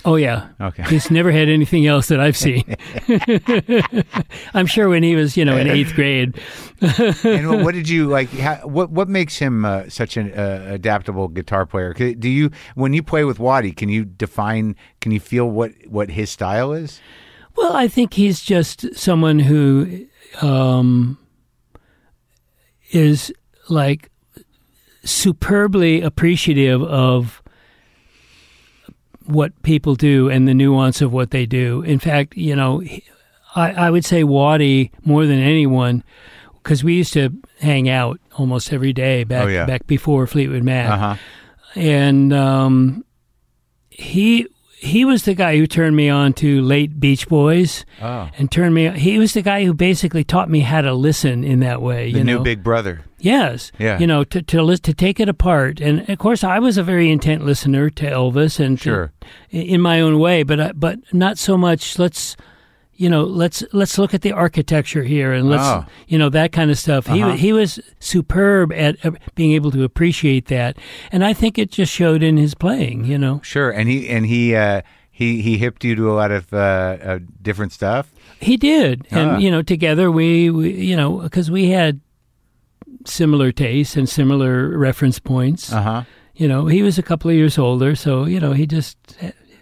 Oh yeah. Okay. He's never had anything else that I've seen. I'm sure when he was, you know, in eighth grade. and what- what did you like? How, what what makes him uh, such an uh, adaptable guitar player? Do you when you play with Waddy, can you define? Can you feel what what his style is? Well, I think he's just someone who um, is like superbly appreciative of what people do and the nuance of what they do. In fact, you know, I, I would say Waddy more than anyone because we used to hang out almost every day back Oh, yeah. back before Fleetwood Mac Uh huh. and um, he he was the guy who turned me on to late Beach Boys Oh, and turned me. He was the guy who basically taught me how to listen in that way. the you new know? Big Brother. yes, Yeah. You know, to to lis- to take it apart, and of course, I was a very intent listener to Elvis, and to- Sure. in my own way, but I, but not so much. Let's. You know, let's let's look at the architecture here, and let's Oh. you know that kind of stuff. He Uh-huh. wa- he was superb at uh, being able to appreciate that, and I think it just showed in his playing. You know, Sure, and he and he uh, he he hipped you to a lot of uh, uh, different stuff. he did, and Ah. you know, together we, we you know because we had similar tastes and similar reference points. Uh huh. You know, he was a couple of years older, so you know he just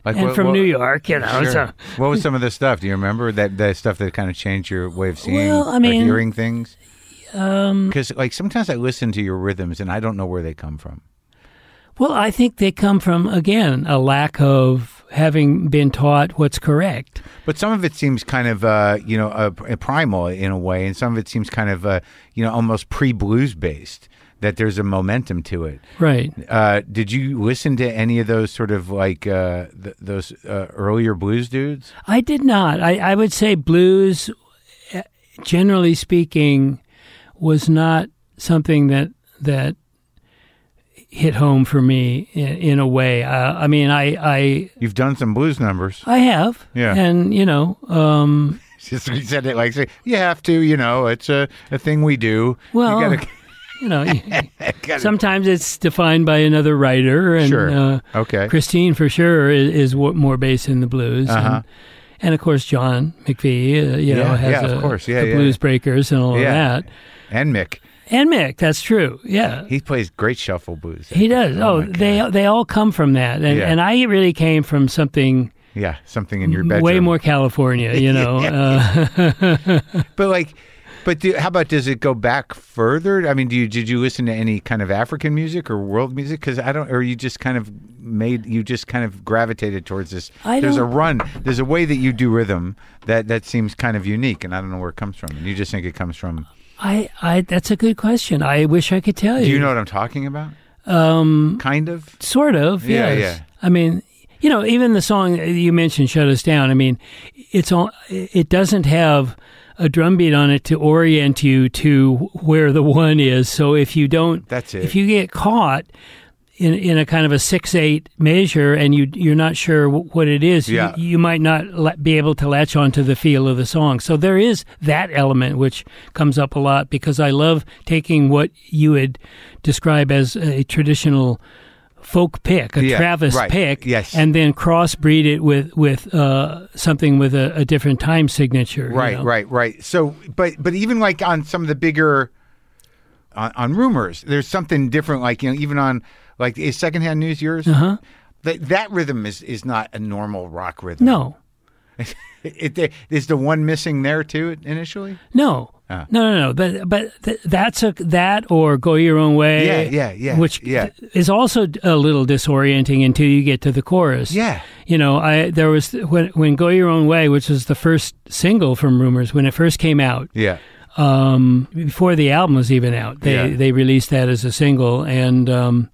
Like and what- from what- New York, you know. Sure. So what was some of the stuff? Do you remember that that stuff that kind of changed your way of seeing Well, I or mean, hearing things? um, Because like sometimes I listen to your rhythms and I don't know where they come from. well, I think they come from again a lack of having been taught what's correct. But some of it seems kind of, uh, you know, uh, primal in a way, and some of it seems kind of, uh, you know, almost pre-blues based. That there's a momentum to it. Right. Uh, did you listen to any of those sort of like uh, th- those uh, earlier blues dudes? I did not. I, I would say blues, eh, generally speaking, was not something that that hit home for me in, in a way. Uh, I mean, I, I You've done some blues numbers. I have, Yeah. and you know, um, Just said it like say, you have to, you know, it's a, a thing we do. Well, you gotta, you know, sometimes it's defined by another writer, and Sure. uh, okay. Christine for sure is, is more bass in the blues, Uh-huh. and, and of course John McVie, uh, you know, has yeah, of uh, course. Yeah, the yeah. Blues Breakers and all Yeah. of that, And Mick, and Mick. That's true. Yeah, he plays great shuffle blues. he does. Oh, God. they they all come from that, and Yeah. and I really came from something yeah, something in your bedroom. way more California. You know, uh, But like, but do, how about does it go back further? I mean, do you did you listen to any kind of African music or world music? Because I don't, or you just kind of made you just kind of gravitated towards this. I there's a run. There's a way that you do rhythm that that seems kind of unique, and I don't know where it comes from. And you just think it comes from. I I that's a good question. I wish I could tell you. Do you know what I'm talking about? Um, Kind of. Sort of, Yeah, yes. yeah. I mean, you know, even the song you mentioned, "Shut Us Down." I mean, it's all. It doesn't have a drum beat on it to orient you to where the one is. So if you don't, That's it. If you get caught in in a kind of a six eight measure and you you're not sure wh- what it is, Yeah. you, you might not la- be able to latch onto the feel of the song. So there is that element which comes up a lot because I love taking what you would describe as a traditional folk pick, a Yeah, Travis right. pick, Yes. and then crossbreed it with with uh, something with a, a different time signature. you Right, know? right, right. So, but but even like on some of the bigger on, on rumors, there's something different. Like you know, even on like is secondhand news yours? Uh-huh. That that rhythm is is not a normal rock rhythm. No, it, it, is the one missing there too initially? no. Ah. No, no, no. But but th- that's a that or go your own way. Yeah, yeah, yeah, Which yeah. th- is also a little disorienting until you get to the chorus. Yeah. You know, I there was when when Go Your Own Way, which was the first single from Rumors when it first came out. Yeah. um, before the album was even out. They Yeah. they released that as a single, and um,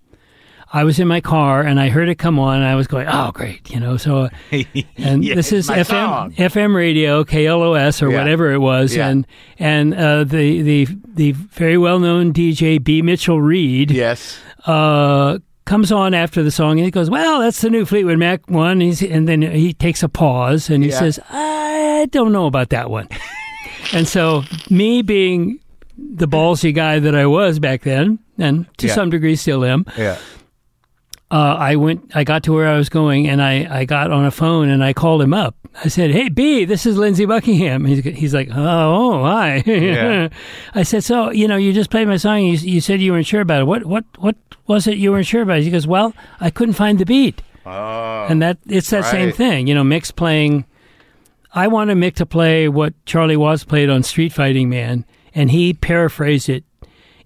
I was in my car and I heard it come on. and I was going, "Oh, great!" You know. So, and Yeah, this is FM song. FM radio KLOS or Yeah. whatever it was, Yeah. and and uh, the the the very well known DJ B Mitchell Reed Yes. uh, comes on after the song and he goes, "Well, that's the new Fleetwood Mac one." He's, and then he takes a pause and he says, "I don't know about that one." and so, me being the ballsy guy that I was back then, and to some degree still am, Yeah. Uh, I went, I got to where I was going, and I, I got on a phone and I called him up. I said, "Hey, B, this is Lindsey Buckingham." He's, he's like, "Oh, oh, hi." Yeah. I said, "So, you know, you just played my song. You, you said you weren't sure about it. What, what, what was it you weren't sure about?" He goes, "Well, I couldn't find the beat." Oh. and that it's that same thing. You know, Mick's playing. I wanted Mick to play what Charlie Watts played on Street Fighting Man, and he paraphrased it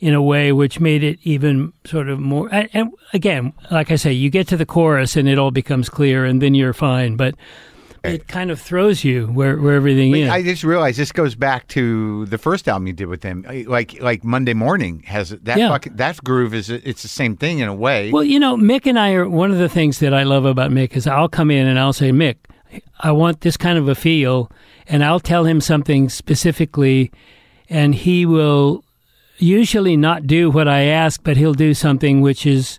in a way which made it even sort of more. And, and again, like I say, you get to the chorus and it all becomes clear, and then you're fine. But it kind of throws you where where everything Wait, is. I just realized this goes back to the first album you did with them. Like like Monday Morning has that Yeah. fucking, that groove is it's the same thing in a way. Well, you know, Mick and I are one of the things that I love about Mick is I'll come in and I'll say, Mick, I want this kind of a feel, and I'll tell him something specifically, and he will usually not do what I ask, but he'll do something which is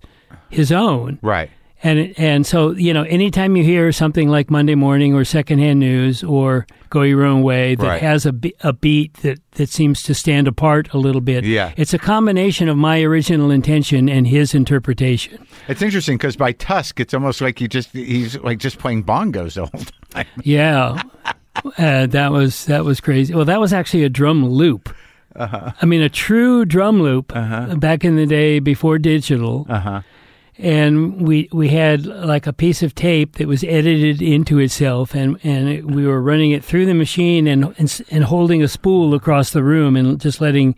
his own. right. And and so you know, anytime you hear something like Monday Morning or Secondhand News or Go Your Own Way that Right. has a, a beat that, that seems to stand apart a little bit, Yeah. it's a combination of my original intention and his interpretation. It's interesting because by Tusk, it's almost like he just he's like just playing bongos the whole time. Yeah, uh, that was that was crazy. Well, that was actually a drum loop. Uh-huh. I mean, a true drum loop back in the day before digital. Uh huh. and we we had like a piece of tape that was edited into itself, and and it, we were running it through the machine and, and and holding a spool across the room and just letting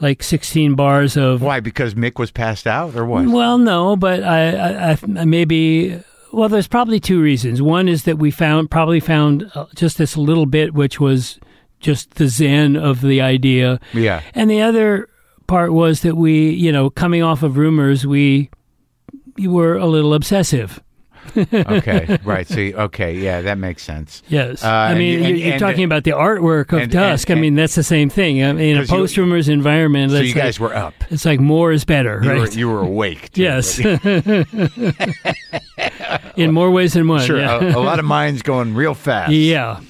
like sixteen bars of. Why? Because Mick was passed out, or what? Well, no, but I, I, I maybe. Well, there's probably two reasons. One is that we found probably found uh, just this little bit, which was just the zen of the idea, Yeah. and the other part was that we, you know, coming off of rumors, we we were a little obsessive. okay, right. So, okay, yeah, that makes sense. Yes, Uh, I and mean you're, and- you're and- talking about the artwork of and- Tusk. and- I mean that's the same thing. I mean, in a post rumors environment, So you guys like, were up. it's like more is better, You, right? were, you were awake. too. yes, in more ways than one. Sure, yeah. a, a lot of minds going real fast. yeah.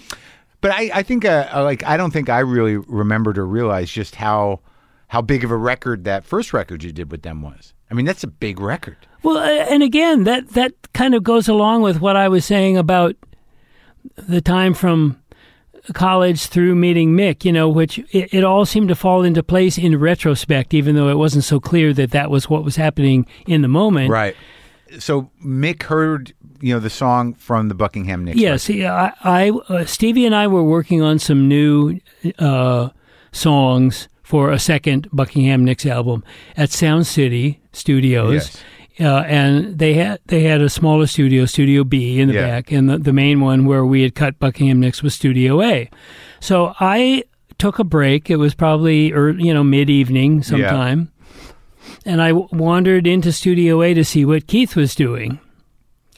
But I, I think, uh, uh, like, I don't think I really remembered or realized just how how big of a record that first record you did with them was. I mean, that's a big record. Well, and again, that that kind of goes along with what I was saying about the time from college through meeting Mick. You know, which it, it all seemed to fall into place in retrospect, even though it wasn't so clear that that was what was happening in the moment. Right. So Mick heard, you know, the song from the Buckingham Nicks. Yes, yeah, I, I uh, Stevie and I were working on some new uh, songs for a second Buckingham Nicks album at Sound City Studios. Yes. Uh, and they had they had a smaller studio, Studio B, in the Yeah. back, and the, the main one where we had cut Buckingham Nicks was Studio A. So I took a break. It was probably or you know mid evening sometime, and I w- wandered into Studio A to see what Keith was doing.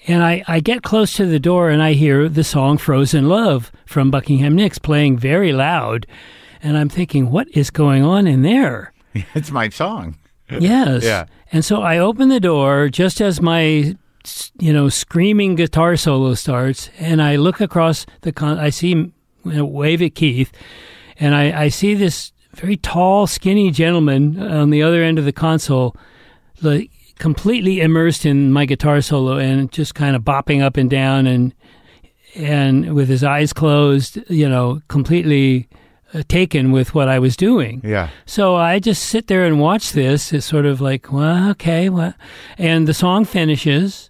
And I, I get close to the door and I hear the song Frozen Love from Buckingham Nicks playing very loud. And I'm thinking, what is going on in there? It's my song. Yes. Yeah. And so I open the door just as my, you know, screaming guitar solo starts, and I look across the con. I see, you know, wave at Keith, and I, I see this very tall, skinny gentleman on the other end of the console, like completely immersed in my guitar solo and just kind of bopping up and down and and with his eyes closed, you know, completely uh, taken with what I was doing. Yeah. So I just sit there and watch this. It's sort of like, well, okay, what? And the song finishes,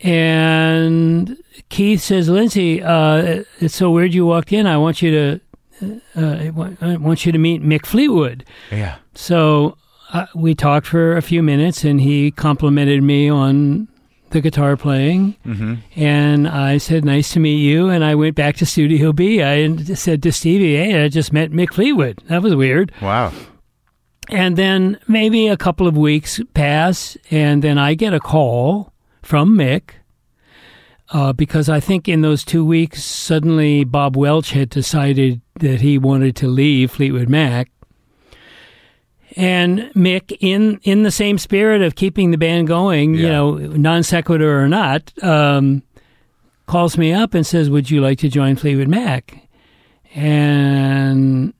and Keith says, "Lindsey, uh, it's so weird you walked in. I want you to, uh, I I want you to meet Mick Fleetwood." Yeah. So uh, we talked for a few minutes, and he complimented me on the guitar playing. Mm-hmm. And I said, "Nice to meet you." And I went back to Studio B. I said to Stevie, "Hey, I just met Mick Fleetwood. That was weird." Wow. And then maybe a couple of weeks pass, and then I get a call from Mick uh, because I think in those two weeks, suddenly Bob Welch had decided that he wanted to leave Fleetwood Mac. And Mick, in, in the same spirit of keeping the band going, you know, non sequitur or not, um, calls me up and says, Would you like to join Fleetwood Mac? And,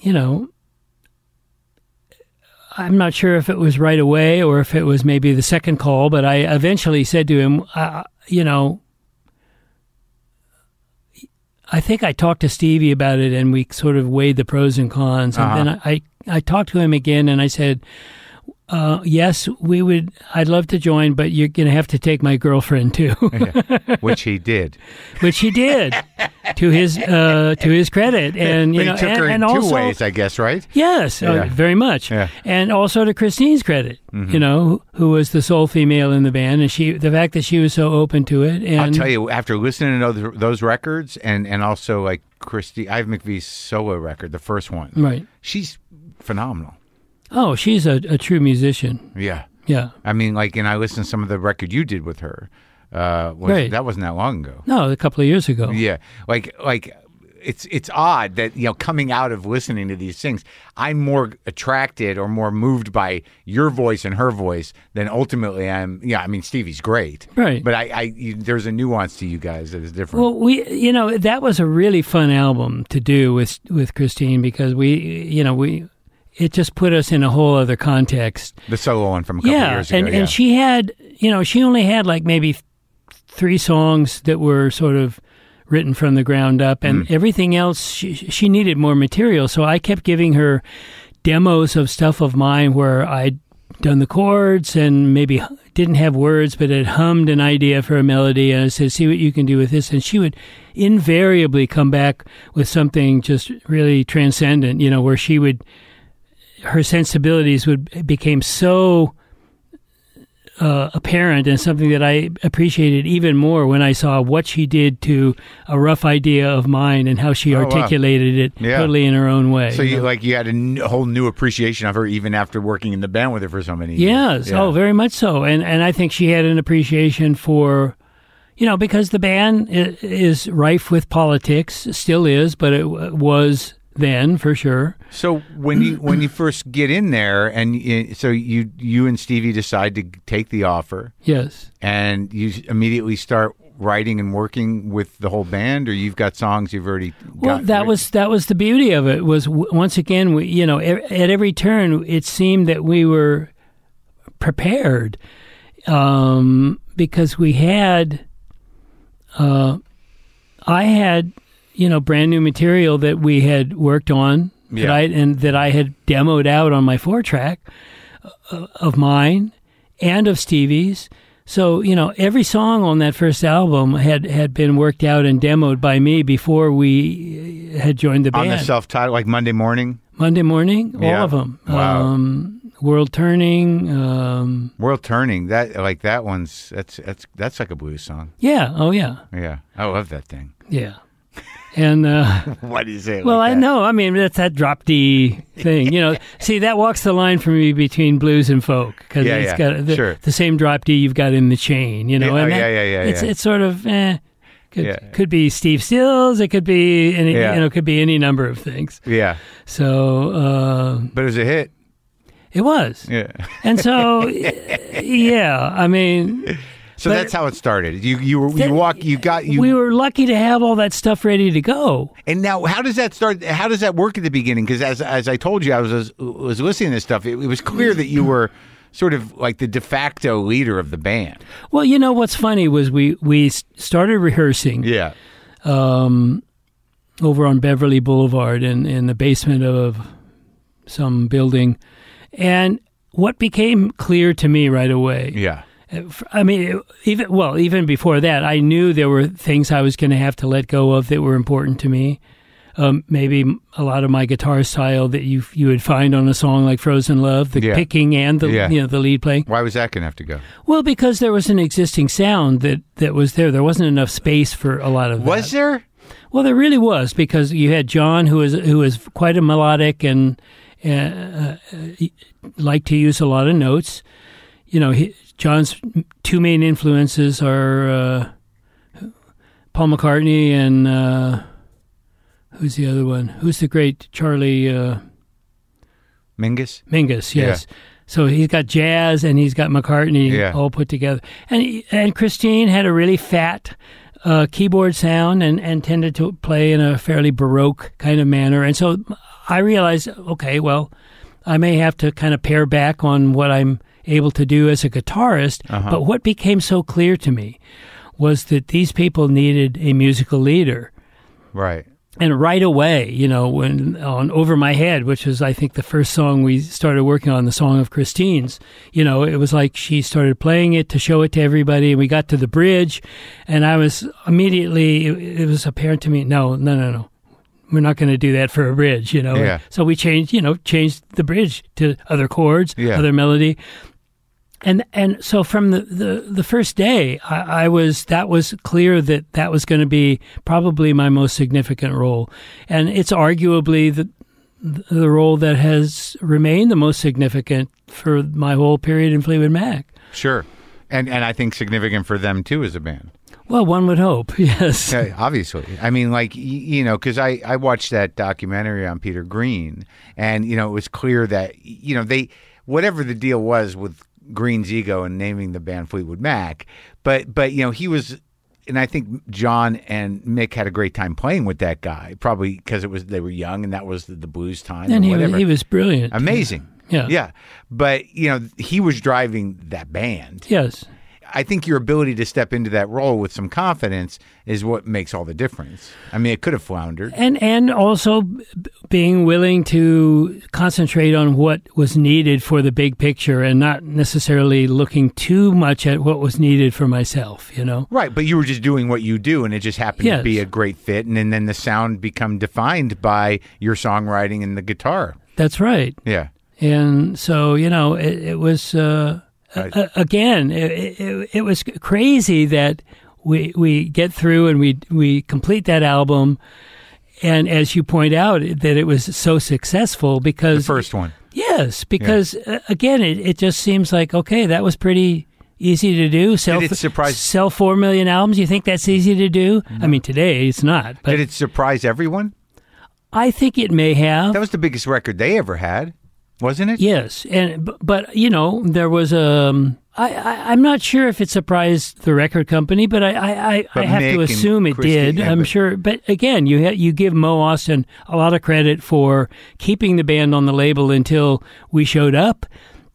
you know, I'm not sure if it was right away or if it was maybe the second call, but I eventually said to him, uh, you know, I think I talked to Stevie about it and we sort of weighed the pros and cons. And Uh-huh. then I, I talked to him again and I said, uh, yes, we would, I'd love to join, but you're going to have to take my girlfriend too, Which he did. which he did to his, uh, to his credit. And, you know, took and, her in and two also, ways, I guess, right? Yes, uh, very much. Yeah. Mm-hmm. And also to Christine's credit, you know, who- who was the sole female in the band, and she, the fact that she was so open to it. And I'll tell you, after listening to those, those records, and and also like Christine McVie's solo record, the first one, right? she's phenomenal. Oh, she's a, a true musician. Yeah, Yeah. I mean, like, and I listened to some of the record you did with her. Uh, was, Right. That wasn't that long ago. No, a couple of years ago. Yeah, like like it's it's odd that you know coming out of listening to these things, I'm more attracted or more moved by your voice and her voice than ultimately I'm. Yeah, I mean Stevie's great, Right. But I, I you, there's a nuance to you guys that is different. Well, we, you know, that was a really fun album to do with with Christine because we, you know, we, it just put us in a whole other context. the solo one from a couple yeah, years ago. and yeah. and she had, you know, she only had like maybe three songs that were sort of written from the ground up, and hmm. everything else she she needed more material. So I kept giving her demos of stuff of mine where I'd done the chords and maybe didn't have words, but had hummed an idea for a melody, and I said, "See what you can do with this," and she would invariably come back with something just really transcendent. You know, where she would her sensibilities would became so uh, apparent and something that I appreciated even more when I saw what she did to a rough idea of mine and how she Oh, wow. articulated it Yeah. totally in her own way. So you know? like you had a n- whole new appreciation of her even after working in the band with her for so many years. Yes. Oh, very much so. And and I think she had an appreciation for, you know, because the band is rife with politics, still is, but it w- was then for sure. So when you when you first get in there, and y so you you and Stevie decide to take the offer, Yes. and you immediately start writing and working with the whole band, or you've got songs you've already. Well, that written? was that was the beauty of it. Was w- once again, we, you know, at every turn, it seemed that we were prepared um, because we had. Uh, I had, you know, brand new material that we had worked on, that Yeah. I, and that I had demoed out on my four track uh, of mine and of Stevie's. So you know, every song on that first album had had been worked out and demoed by me before we uh, had joined the band. on the self-titled, like Monday morning. Monday morning, all Yeah. of them. Wow. Um, World Turning. Um, World Turning, that like that one's that's that's that's like a blues song. yeah. Oh yeah. Yeah, I love that thing. Yeah. And uh, What is it? well, like I know. I mean, that's that drop D thing. You know, see that walks the line for me between blues and folk because Yeah, it's yeah, got the, sure. the same drop D you've got in the chain. You know, Yeah, oh, and yeah, that- yeah, yeah, It's yeah. it's sort of eh. Could, Yeah. could be Steve Stills. It could be any. Yeah. You know, it could be any number of things. Yeah, So uh, but it was a hit. it was, Yeah. and so yeah. I mean, So But- that's how it started. You you were you walk you got you we were lucky to have all that stuff ready to go. and now how does that start? How does that work at the beginning? Because as as I told you, I was was listening to this stuff. It, it was clear that you were sort of like the de facto leader of the band. Well, you know what's funny was we we started rehearsing Yeah. um, over on Beverly Boulevard in in the basement of some building, and what became clear to me right away. Yeah. I mean, even well, even before that, I knew there were things I was going to have to let go of that were important to me. Um, maybe a lot of my guitar style that you you would find on a song like "Frozen Love," the Yeah. picking and the Yeah. you know the lead playing. Why was that going to have to go? Well, because there was an existing sound that that was there. There wasn't enough space for a lot of that. Was there? Well, there really was because you had John, who was who was quite a melodic and uh, uh, liked to use a lot of notes. You know, he, John's two main influences are uh, Paul McCartney and uh, who's the other one? Who's the great Charlie uh, Mingus? Mingus? Yes. So he's got jazz and he's got McCartney Yeah. all put together, and and Christine had a really fat uh, keyboard sound and, and tended to play in a fairly baroque kind of manner. And so I realized, okay, well, I may have to kind of pare back on what I'm able to do as a guitarist. Uh-huh. But what became so clear to me was that these people needed a musical leader. Right. And right away, you know, when on Over My Head, which was, I think, the first song we started working on, the song of Christine's, you know, it was like she started playing it to show it to everybody. And we got to the bridge, and I was immediately, it, it was apparent to me, no, no, no, no. We're not going to do that for a bridge, you know. Yeah. So we changed, you know, changed the bridge to other chords, Yeah. other melody and and so from the, the, the first day, I, I was that was clear that that was going to be probably my most significant role, and it's arguably the the role that has remained the most significant for my whole period in Fleetwood Mac. Sure. And and I think significant for them too as a band. Well, one would hope, yes. Yeah, obviously. I mean, like, you know, because I, I watched that documentary on Peter Green, and, you know, it was clear that, you know, they, whatever the deal was with Green's ego and naming the band Fleetwood Mac, but, but, you know, he was, and I think John and Mick had a great time playing with that guy, probably because it was, they were young and that was the, the blues time And he was, he was brilliant. Amazing. Yeah. Yeah. But, you know, he was driving that band. Yes. I think your ability to step into that role with some confidence is what makes all the difference. I mean, it could have floundered. And and also being willing to concentrate on what was needed for the big picture and not necessarily looking too much at what was needed for myself, you know. Right, but you were just doing what you do, and it just happened to be a great fit, and then, then the sound become defined by your songwriting and the guitar. That's right. Yeah, And so, you know, it, it was uh, uh, again, it, it, it was crazy that we we get through and we we complete that album, and as you point out, that it was so successful because The first one. yes, because uh, again, it, it just seems like okay, that was pretty easy to do. Sell it surprise- sell four million albums. You think that's easy to do? I mean, today it's not, but Did it surprise everyone? I think it may have. That was the biggest record they ever had, wasn't it? Yes, and but, but you know there was um I, I I'm not sure if it surprised the record company, but I I, I, But I have to assume it Christy, did. I'm sure, but again, you ha- you give Mo Ostin a lot of credit for keeping the band on the label until we showed up.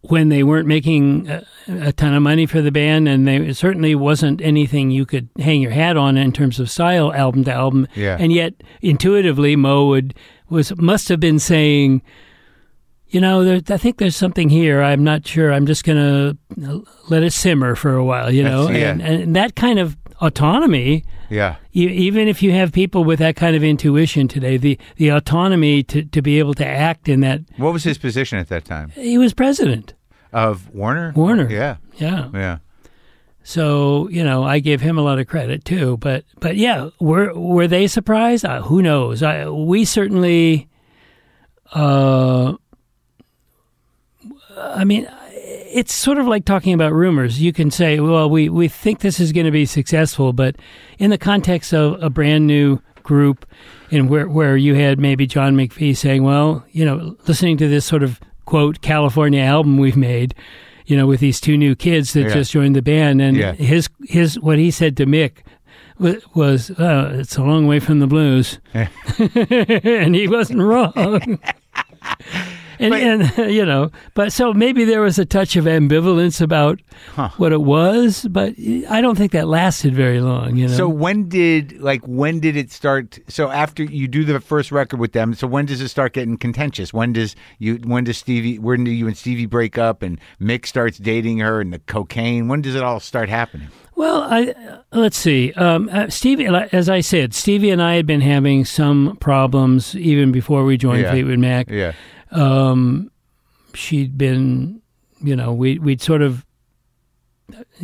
When they weren't making a, a ton of money for the band, and they it certainly wasn't anything you could hang your hat on in terms of style, album to album. Yeah. And yet, intuitively, Mo would was must have been saying, you know, there, I think there's something here. I'm not sure. I'm just going to let it simmer for a while, you know? Yeah. and, and that kind of autonomy, Yeah. e- even if you have people with that kind of intuition today, the, the autonomy to, to be able to act in that, What was his position at that time? he was president. Of Warner? Warner. Yeah. Yeah. Yeah. So, you know, I give him a lot of credit too. But, but yeah, were, were they surprised? Uh, who knows? I, we certainly, uh, I mean, it's sort of like talking about rumors. You can say, well, we, we think this is going to be successful, but in the context of a brand new group and where, where you had maybe John McVie saying, well, you know, listening to this sort of quote, California album we've made, you know, with these two new kids that Yeah. just joined the band. And Yeah. his, his, what he said to Mick was, uh, it's a long way from the blues. and he wasn't wrong. And, and you know, but so maybe there was a touch of ambivalence about what it was, but I don't think that lasted very long. You know, So when did like when did it start? So after you do the first record with them, so when does it start getting contentious? When does you when does Stevie when do you and Stevie break up and Mick starts dating her and the cocaine? When does it all start happening? Well, I, let's see. Um, uh, Stevie, as I said, Stevie and I had been having some problems even before we joined Yeah. Fleetwood Mac. Yeah. Um, she'd been, you know, we we'd sort of.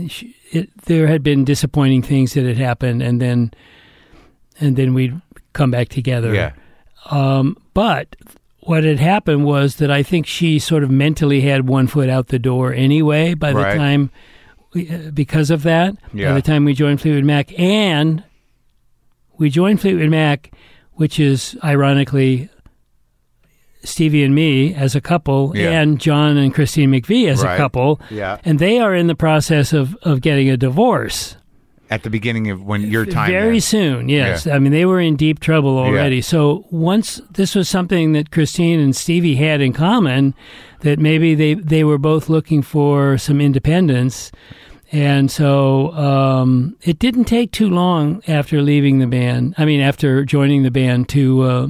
She, it, there had been disappointing things that had happened, and then, and then we'd come back together. Yeah. Um, but what had happened was that I think she sort of mentally had one foot out the door anyway by the Right. time, we, uh, because of that, Yeah. by the time we joined Fleetwood Mac. And we joined Fleetwood Mac, which is ironically Stevie and me as a couple, Yeah. and John and Christine McVie as Right. a couple. Yeah. And they are in the process of, of getting a divorce. At the beginning of when your time Very there. soon, yes. Yeah. I mean, they were in deep trouble already. Yeah. So once this was something that Christine and Stevie had in common, that maybe they, they were both looking for some independence. And so um, it didn't take too long after leaving the band. I mean, after joining the band to uh,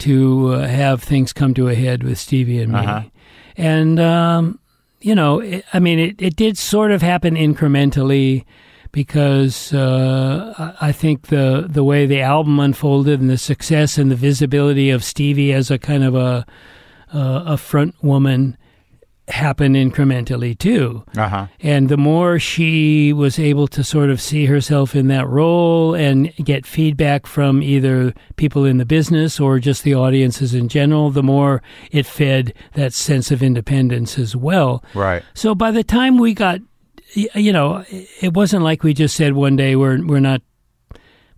to uh, have things come to a head with Stevie and me. Uh-huh. And um, you know, it, I mean, it, it did sort of happen incrementally because uh, I think the the way the album unfolded and the success and the visibility of Stevie as a kind of a a, a front woman happened incrementally too. Uh huh. And the more she was able to sort of see herself in that role and get feedback from either people in the business or just the audiences in general, the more it fed that sense of independence as well. Right. So by the time we got, you know, it wasn't like we just said one day we're we're not,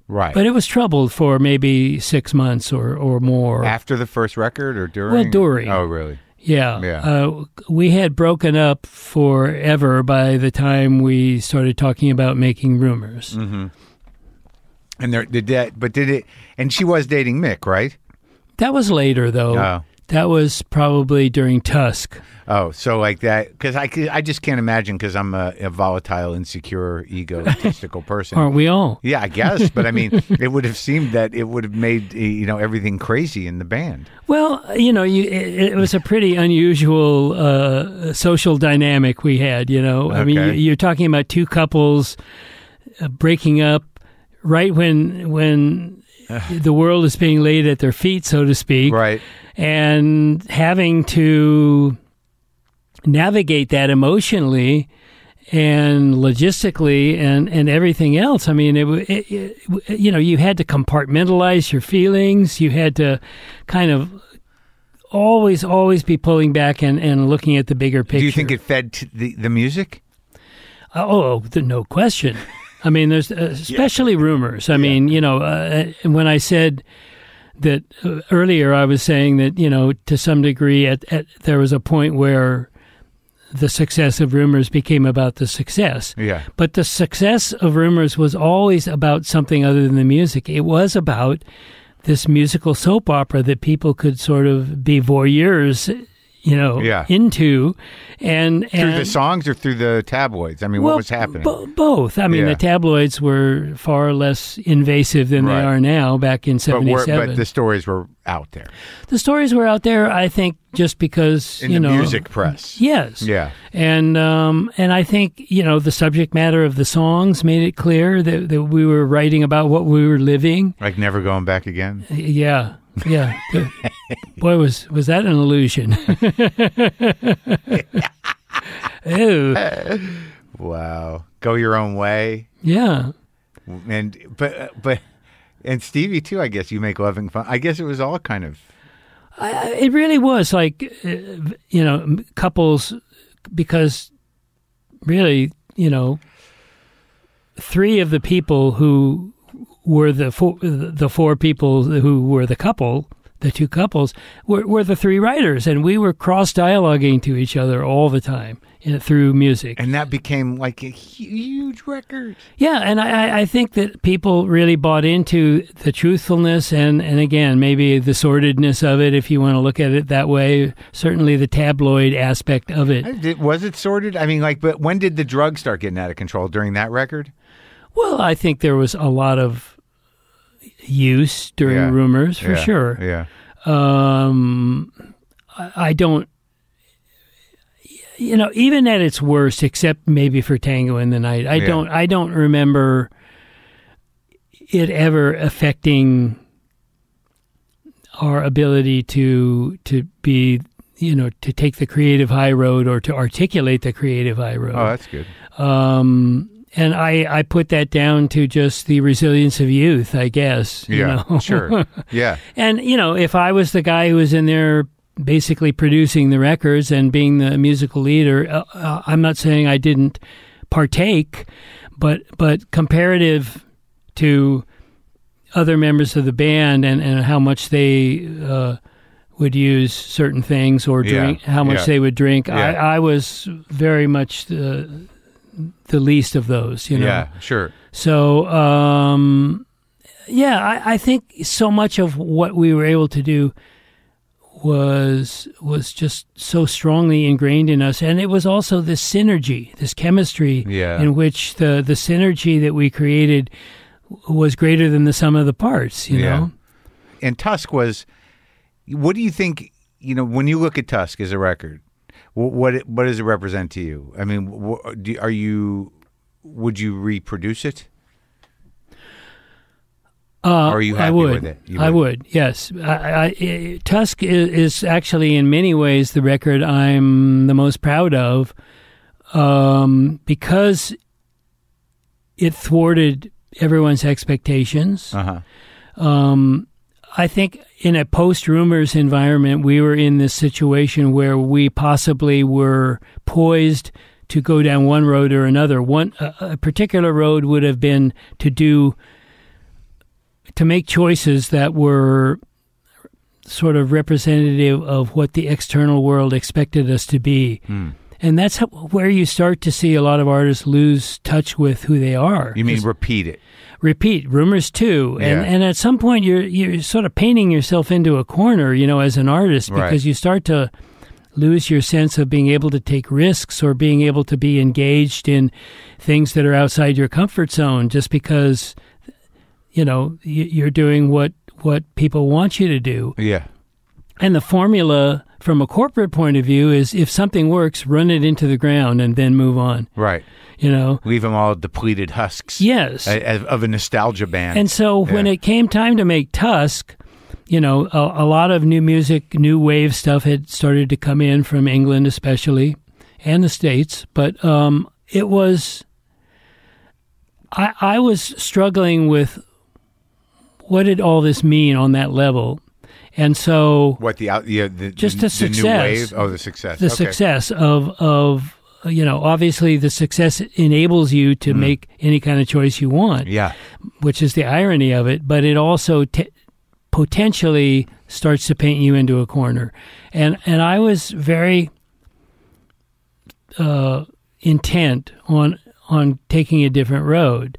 Right. but it was troubled for maybe six months or or more. After the first record or during? Well, during. Oh, really? Yeah. Yeah. Uh, we had broken up forever by the time we started talking about making rumors. Mm-hmm. And there did that, but did it? And she was dating Mick, right? That was later, though. Oh. That was probably during Tusk. Oh, so like that? Because I, I just can't imagine because I'm a, a volatile, insecure, egotistical person. Aren't we all? Yeah, I guess, but I mean, it would have seemed that it would have made uh, you know everything crazy in the band. Well, you know, you, it, it was a pretty unusual uh, social dynamic we had. You know, I mean, you, you're talking about two couples uh, breaking up right when when the world is being laid at their feet, so to speak. Right. and having to navigate that emotionally and logistically and, and everything else. I mean, it, it, it, you know, you had to compartmentalize your feelings. You had to kind of always, always be pulling back and, and looking at the bigger picture. Do you think it fed the the music? Uh, oh, the, no question. I mean, there's uh, especially rumors. I mean, you know, uh, when I said that uh, earlier, I was saying that you know, to some degree, at, at there was a point where the success of rumors became about the success. Yeah. But the success of rumors was always about something other than the music. It was about this musical soap opera that people could sort of be voyeurs, you know, Yeah. into, and Through the songs or through the tabloids? I mean, well, what was happening? bo- both. I mean, Yeah. the tabloids were far less invasive than Right. they are now. Back in but, '77, but the stories were out there the stories were out there. I think just because in you the know, music press. Yes. Yeah. And um, and I think you know the subject matter of the songs made it clear that, that we were writing about what we were living. Like never going back again. Yeah, yeah. Boy, was was that an illusion? Ew. Wow. Go your own way. Yeah. And but but and Stevie too. I guess you make loving fun. I guess it was all kind of I, it really was like uh, you know couples because really you know three of the people who were the four the four people who were the couple the two couples were, were the three writers and we were cross dialoguing to each other all the time you know, through music and that became like a huge record. yeah, and I, I- think that people really bought into the truthfulness and, and again, maybe the sordidness of it, if you want to look at it that way. Certainly the tabloid aspect of it. Did, was it sorted? I mean, like, but when did the drugs start getting out of control? During that record? Well, I think there was a lot of use during Yeah. Rumours, for Yeah, sure. Yeah. Um, I, I don't. You know, even at its worst, except maybe for Tango in the Night, I Yeah. don't. I don't remember it ever affecting our ability to to be, you know, to take the creative high road or to articulate the creative high road. Oh, that's good. Um, and I, I put that down to just the resilience of youth, I guess. you Yeah. know? sure. Yeah. And, you know, if I was the guy who was in there basically producing the records and being the musical leader, uh, uh, I'm not saying I didn't partake, but, but comparative to other members of the band and, and how much they uh, would use certain things or Yeah. drink, how much Yeah. they would drink, Yeah. I, I was very much the, the least of those, you know. Yeah. Sure. So, um, yeah, I, I think so much of what we were able to do was was just so strongly ingrained in us, and it was also this synergy, this chemistry, Yeah. in which the the synergy that we created was greater than the sum of the parts. You Yeah. know, And Tusk was. What do you think? You know, when you look at Tusk as a record, what what, it, what does it represent to you? I mean, wh- do, are you? Would you reproduce it? Uh, Or are you I happy would. with it? You I would. would. Yes. I, I, I, Tusk is, is actually, in many ways, the record I'm the most proud of, um, because it thwarted everyone's expectations. Uh huh. Um, I think in a post Rumours environment, we were in this situation where we possibly were poised to go down one road or another. One a, a particular road would have been to do to make choices that were sort of representative of what the external world expected us to be. Hmm. And that's how, where you start to see a lot of artists lose touch with who they are. You mean repeat it? Repeat Rumours too and Yeah. and at some point you're you're sort of painting yourself into a corner you know as an artist Right. because you start to lose your sense of being able to take risks or being able to be engaged in things that are outside your comfort zone just because you know you're doing what what people want you to do Yeah. and the formula from a corporate point of view is if something works run it into the ground and then move on Right. You know Leave them all depleted husks. yes a- a- Of a nostalgia band. And so when it came time to make Tusk, you know, a, a lot of new music, new wave stuff had started to come in from England, especially. and the states, but um, it was. I I was struggling with what did all this mean on that level, and so What the out? Yeah, the, Just the, the the new success. wave. Oh, the success. the okay. success of of you know obviously the success enables you to make any kind of choice you want Yeah. which is the irony of it, but it also t- potentially starts to paint you into a corner. And and I was very uh, intent on on taking a different road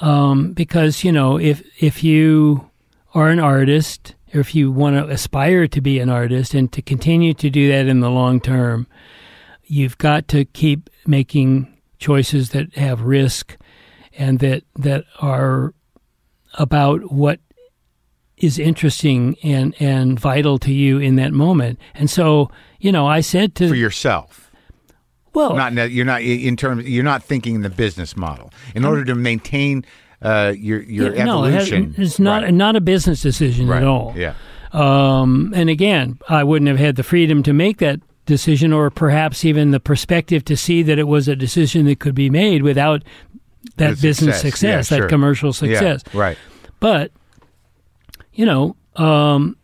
um, because you know if if you are an artist or if you want to aspire to be an artist and to continue to do that in the long term, you've got to keep making choices that have risk and that that are about what is interesting and and vital to you in that moment. And so, you know, I said to For yourself. well, Not you're not in terms. You're not thinking in the business model. In order to maintain uh, your your yeah, no, evolution. it's not Right. not a business decision Right. at all. Yeah. Um, and again, I wouldn't have had the freedom to make that decision, or perhaps even the perspective to see that it was a decision that could be made without that business success. success, Yeah, that sure. commercial success. Yeah. Right. But, you know, um,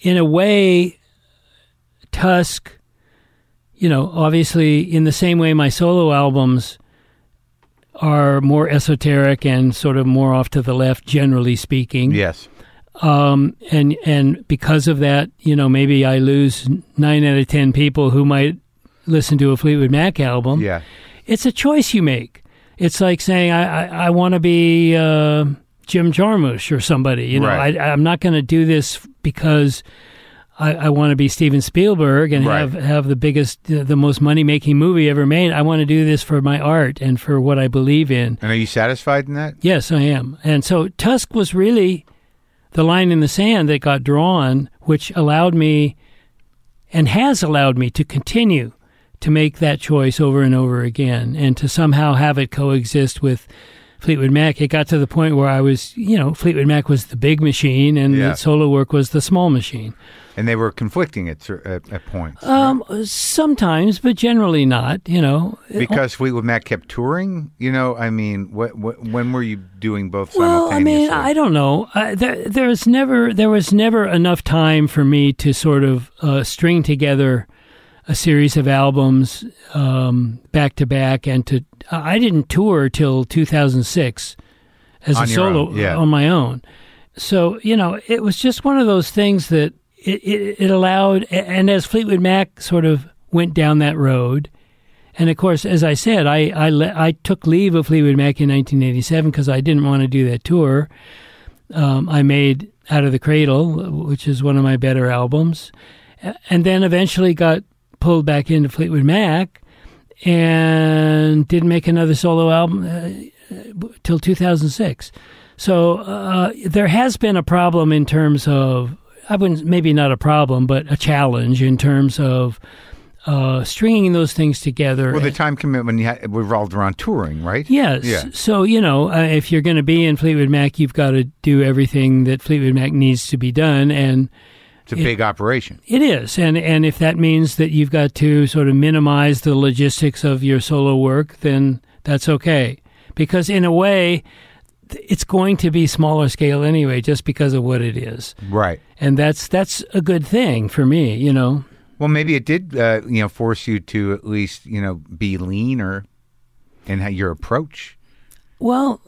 in a way, Tusk, you know, obviously, in the same way my solo albums are more esoteric and sort of more off to the left, generally speaking. Yes. Um, and and because of that, you know, maybe I lose nine out of ten people who might listen to a Fleetwood Mac album. Yeah. It's a choice you make. It's like saying I I, I want to be uh, Jim Jarmusch or somebody. You know, Right. I, I'm not going to do this because I, I want to be Steven Spielberg and Right. have have the biggest, the most money making movie ever made. I want to do this for my art and for what I believe in. And are you satisfied in that? Yes, I am. And so Tusk was really the line in the sand that got drawn, which allowed me and has allowed me to continue to make that choice over and over again and to somehow have it coexist with Fleetwood Mac. It got to the point where I was, you know, Fleetwood Mac was the big machine and Yeah. the solo work was the small machine. And they were conflicting at at, at points. Um, sometimes, but generally not, you know. because Fleetwood Mac kept touring. You know, I mean, what, what, when were you doing both Well, I mean, I don't know. I, there, there's never there was never enough time for me to sort of uh, string together a series of albums um, back to back, and to I didn't tour till 2006 as On a solo yeah. on my own. So you know, it was just one of those things that it, it, it allowed, and as Fleetwood Mac sort of went down that road. And of course, as I said, I I, le- I took leave of Fleetwood Mac in 1987 because I didn't want to do that tour. Um, I made Out of the Cradle, which is one of my better albums, and then eventually got pulled back into Fleetwood Mac and didn't make another solo album uh, till 2006. So uh, there has been a problem in terms of I wouldn't maybe not a problem, but a challenge in terms of uh, stringing those things together. well, the time commitment had, revolved around touring, right? Yes. Yeah. So, you know, uh, if you're going to be in Fleetwood Mac, you've got to do everything that Fleetwood Mac needs to be done. And It's a big operation. it is. And, and if that means that you've got to sort of minimize the logistics of your solo work, then that's okay. Because in a way, it's going to be smaller scale anyway, just because of what it is. Right. And that's, that's a good thing for me, you know. Well, maybe it did, uh, you know, force you to at least, you know, be leaner in how your approach. Well,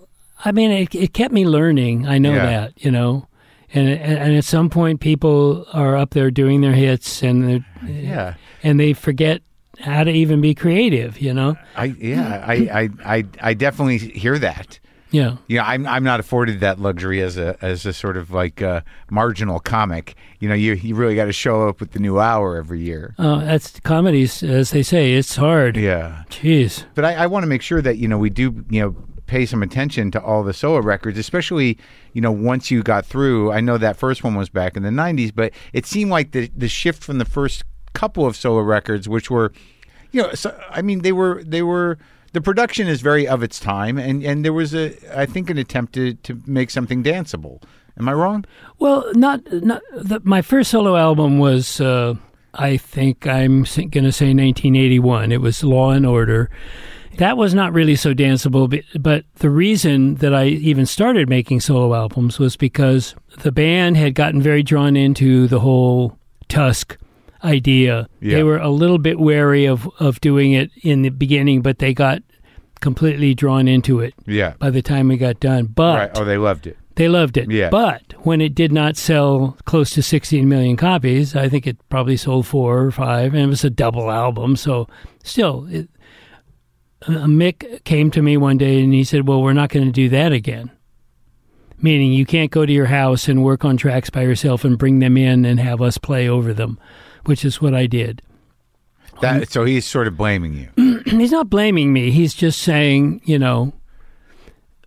I mean, it, it kept me learning. I know Yeah. that, you know, and and at some point, people are up there doing their hits, and Yeah. and they forget how to even be creative. You know, I yeah, I, I, I, I definitely hear that. yeah, Yeah, I'm I'm not afforded that luxury as a as a sort of like uh, marginal comic. You know, you you really got to show up with the new hour every year. uh, that's comedies, as they say. It's hard. Yeah, Jeez. but I, I want to make sure that you know we do you know pay some attention to all the solo records, especially you know once you got through. I know that first one was back in the '90s, but it seemed like the the shift from the first couple of solo records, which were, you know, so, I mean they were they were. The production is very of its time, and, and there was a I think an attempt to, to make something danceable. Am I wrong? Well, not not the, my first solo album was uh, I think I'm going to say 1981. It was Law and Order. That was not really so danceable, but, the reason that I even started making solo albums was because the band had gotten very drawn into the whole Tusk idea. Yeah. They were a little bit wary of, of doing it in the beginning, but they got completely drawn into it Yeah. by the time we got done. But right. Oh, they loved it. they loved it. Yeah. But when it did not sell close to 16 million copies, I think it probably sold four or five, and it was a double album. So still, it, Uh, Mick came to me one day and he said, Well, we're not going to do that again. Meaning, you can't go to your house and work on tracks by yourself and bring them in and have us play over them, which is what I did. That, so he's sort of blaming you. He's not blaming me. He's just saying, you know,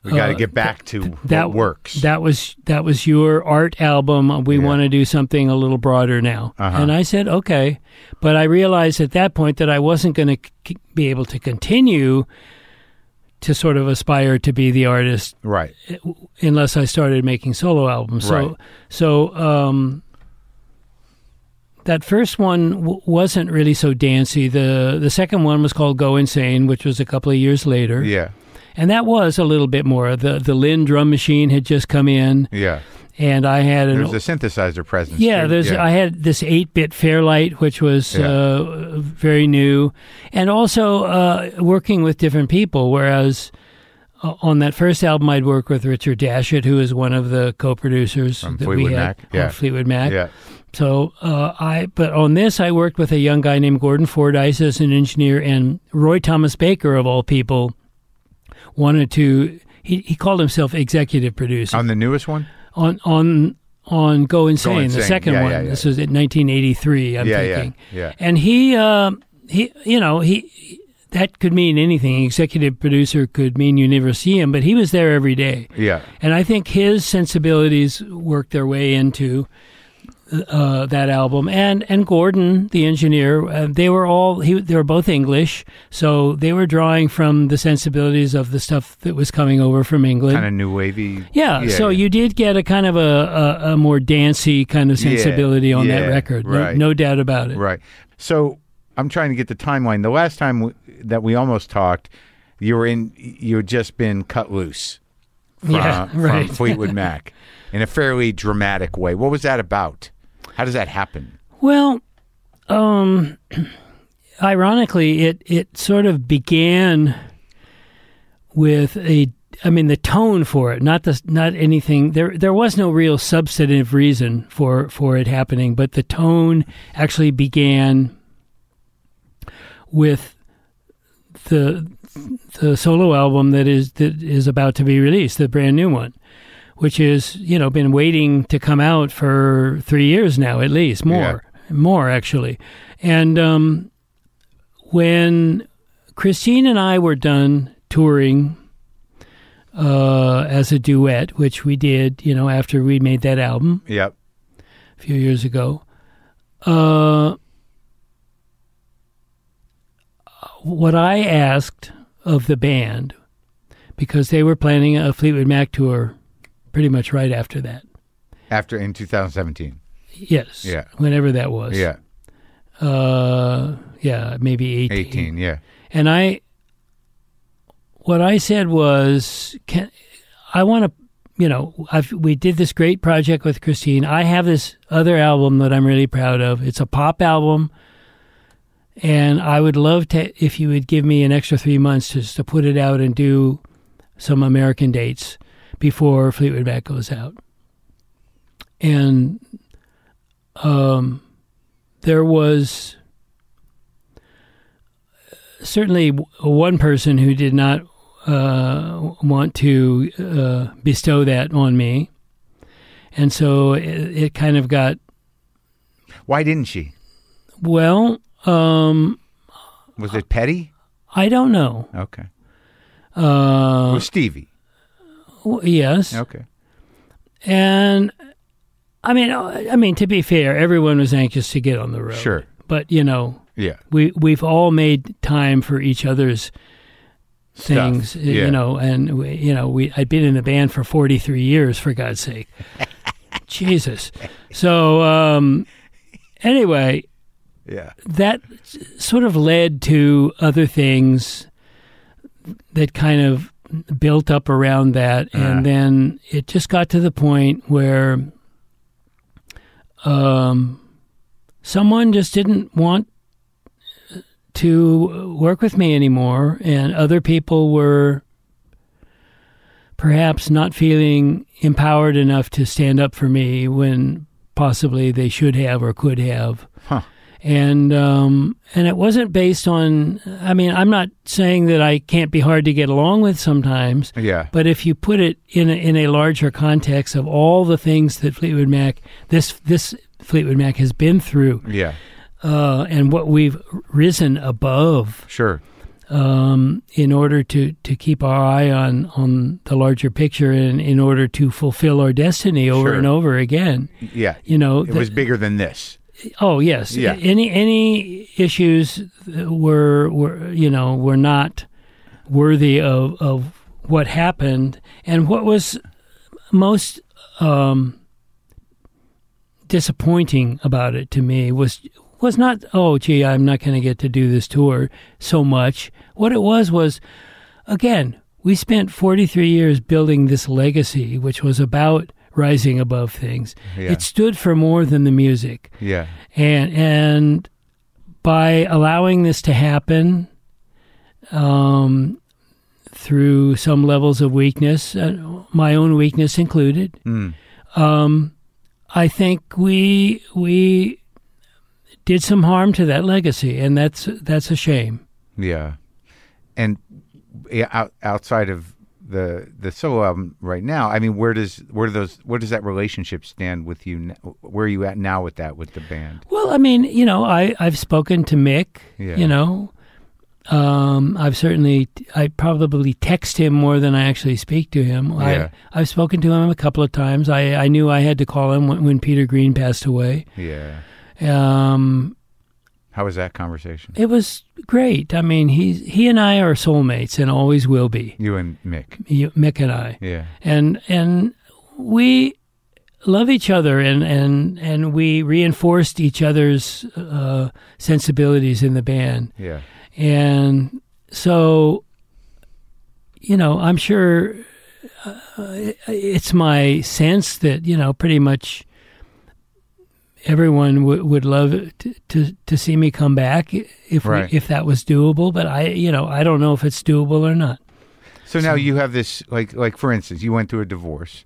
We got to Uh, get back to that what works. That was that was your art album. We Yeah. want to do something a little broader now. Uh-huh. And I said, okay. But I realized at that point that I wasn't going to c- be able to continue to sort of aspire to be the artist right. unless I started making solo albums. So Right. so um, that first one w- wasn't really so dancey. The the second one was called Go Insane, which was a couple of years later. Yeah. And that was a little bit more. The the Linn drum machine had just come in Yeah. and I had an There's a synthesizer presence. yeah, too. there's I had this eight bit Fairlight, which was Yeah. uh, very new, and also uh, working with different people. Whereas uh, on that first album, I'd work with Richard Dashut, who is one of the co-producers From that Fleetwood we had Mac, yeah. Fleetwood Mac. Yeah. So uh, I, but on this, I worked with a young guy named Gordon Fordyce as an engineer, and Roy Thomas Baker, of all people, wanted to. He, he called himself executive producer On the newest one? on on on Go Insane, Insane. the second Yeah, one. yeah, yeah. This was in 1983, I'm thinking. Yeah. And he, uh, he, you know, he that could mean anything. Executive producer could mean you never see him, but he was there every day. Yeah. And I think his sensibilities worked their way into uh, that album. And and Gordon, the engineer, uh, they were all he, they were both English, so they were drawing from the sensibilities of the stuff that was coming over from England. Kind of new wavy. Yeah, so yeah. you did get a kind of a, a, a more dancey kind of Yeah, sensibility on yeah, that record. No, right. no doubt about it. Right. So I'm trying to get the timeline. The last time w- that we almost talked, you were in. You had just been cut loose. From, Yeah, from. Fleetwood Mac in a fairly dramatic way. What was that about? How does that happen? Well, um, ironically, it it sort of began with a. I mean, the tone for it, not the not anything. There there was no real substantive reason for for it happening, but the tone actually began with the the solo album that is that is about to be released, the brand new one, which is you know been waiting to come out for three years now at least more more actually, and um, when Christine and I were done touring uh, as a duet, which we did you know after we made that album Yep. a few years ago. Uh, what I asked of the band, because they were planning a Fleetwood Mac tour pretty much right after that. After in 2017. Yes. Yeah. Whenever that was. Yeah. Uh, yeah, maybe 18. 18. Yeah. And I, what I said was, can I want to, you know, I've, we did this great project with Christine. I have this other album that I'm really proud of. It's a pop album, and I would love to if you would give me an extra three months just to put it out and do some American dates before Fleetwood Mac goes out. And um, there was certainly one person who did not uh, want to uh, bestow that on me. And so it, it kind of got, Why didn't she? well, um, Was it petty? I don't know. Okay. Uh, Was Stevie? Yes. Okay. And I mean, uh, I mean, to be fair, everyone was anxious to get on the road. Sure. But, you know, Yeah. we, we've all made time for each other's things, Stuff. y- Yeah. you know, and we, you know, we I'd been in the band for 43 years for God's sake. Jesus. So um anyway, Yeah. that sort of led to other things that kind of built up around that Uh-huh. and then it just got to the point where um, someone just didn't want to work with me anymore and other people were perhaps not feeling empowered enough to stand up for me when possibly they should have or could have Huh. And um, and it wasn't based on. I mean, I'm not saying that I can't be hard to get along with sometimes, Yeah. but if you put it in a, in a larger context of all the things that Fleetwood Mac this this Fleetwood Mac has been through, Yeah. uh, and what we've risen above Sure. um, in order to, to keep our eye on, on the larger picture and in order to fulfill our destiny over Sure. and over again. Yeah. You know, It was bigger than this. Oh yes. Yeah. Any any issues were were you know were not worthy of of what happened, and what was most um, disappointing about it to me was was not oh gee I'm not going to get to do this tour so much. What it was was again we spent 43 years building this legacy, which was about rising above things. Yeah. It stood for more than the music Yeah. and and by allowing this to happen um, through some levels of weakness, uh, my own weakness included, Mm. um, I think we we did some harm to that legacy, and that's that's a shame. Yeah. And yeah, out, outside of the the solo album right now, I mean, where does where do those where does that relationship stand with you? n- Where are you at now with that with the band? Well, I mean, you know, I I've spoken to Mick. Yeah. You know, um, I've certainly I probably text him more than I actually speak to him. Yeah. I I've spoken to him a couple of times. I I knew I had to call him when, when Peter Green passed away. Yeah. Um, How was that conversation? it was great. I mean, he's he and I are soulmates and always will be. You and Mick. You- Mick and I. Yeah. and and we love each other and and and we reinforced each other's uh, sensibilities in the band Yeah. and so you know i'm sure uh, it's my sense that you know pretty much everyone w- would love to, to to see me come back if Right. we, if that was doable but i you know i don't know if it's doable or not So now you have this, like, like for instance, you went through a divorce.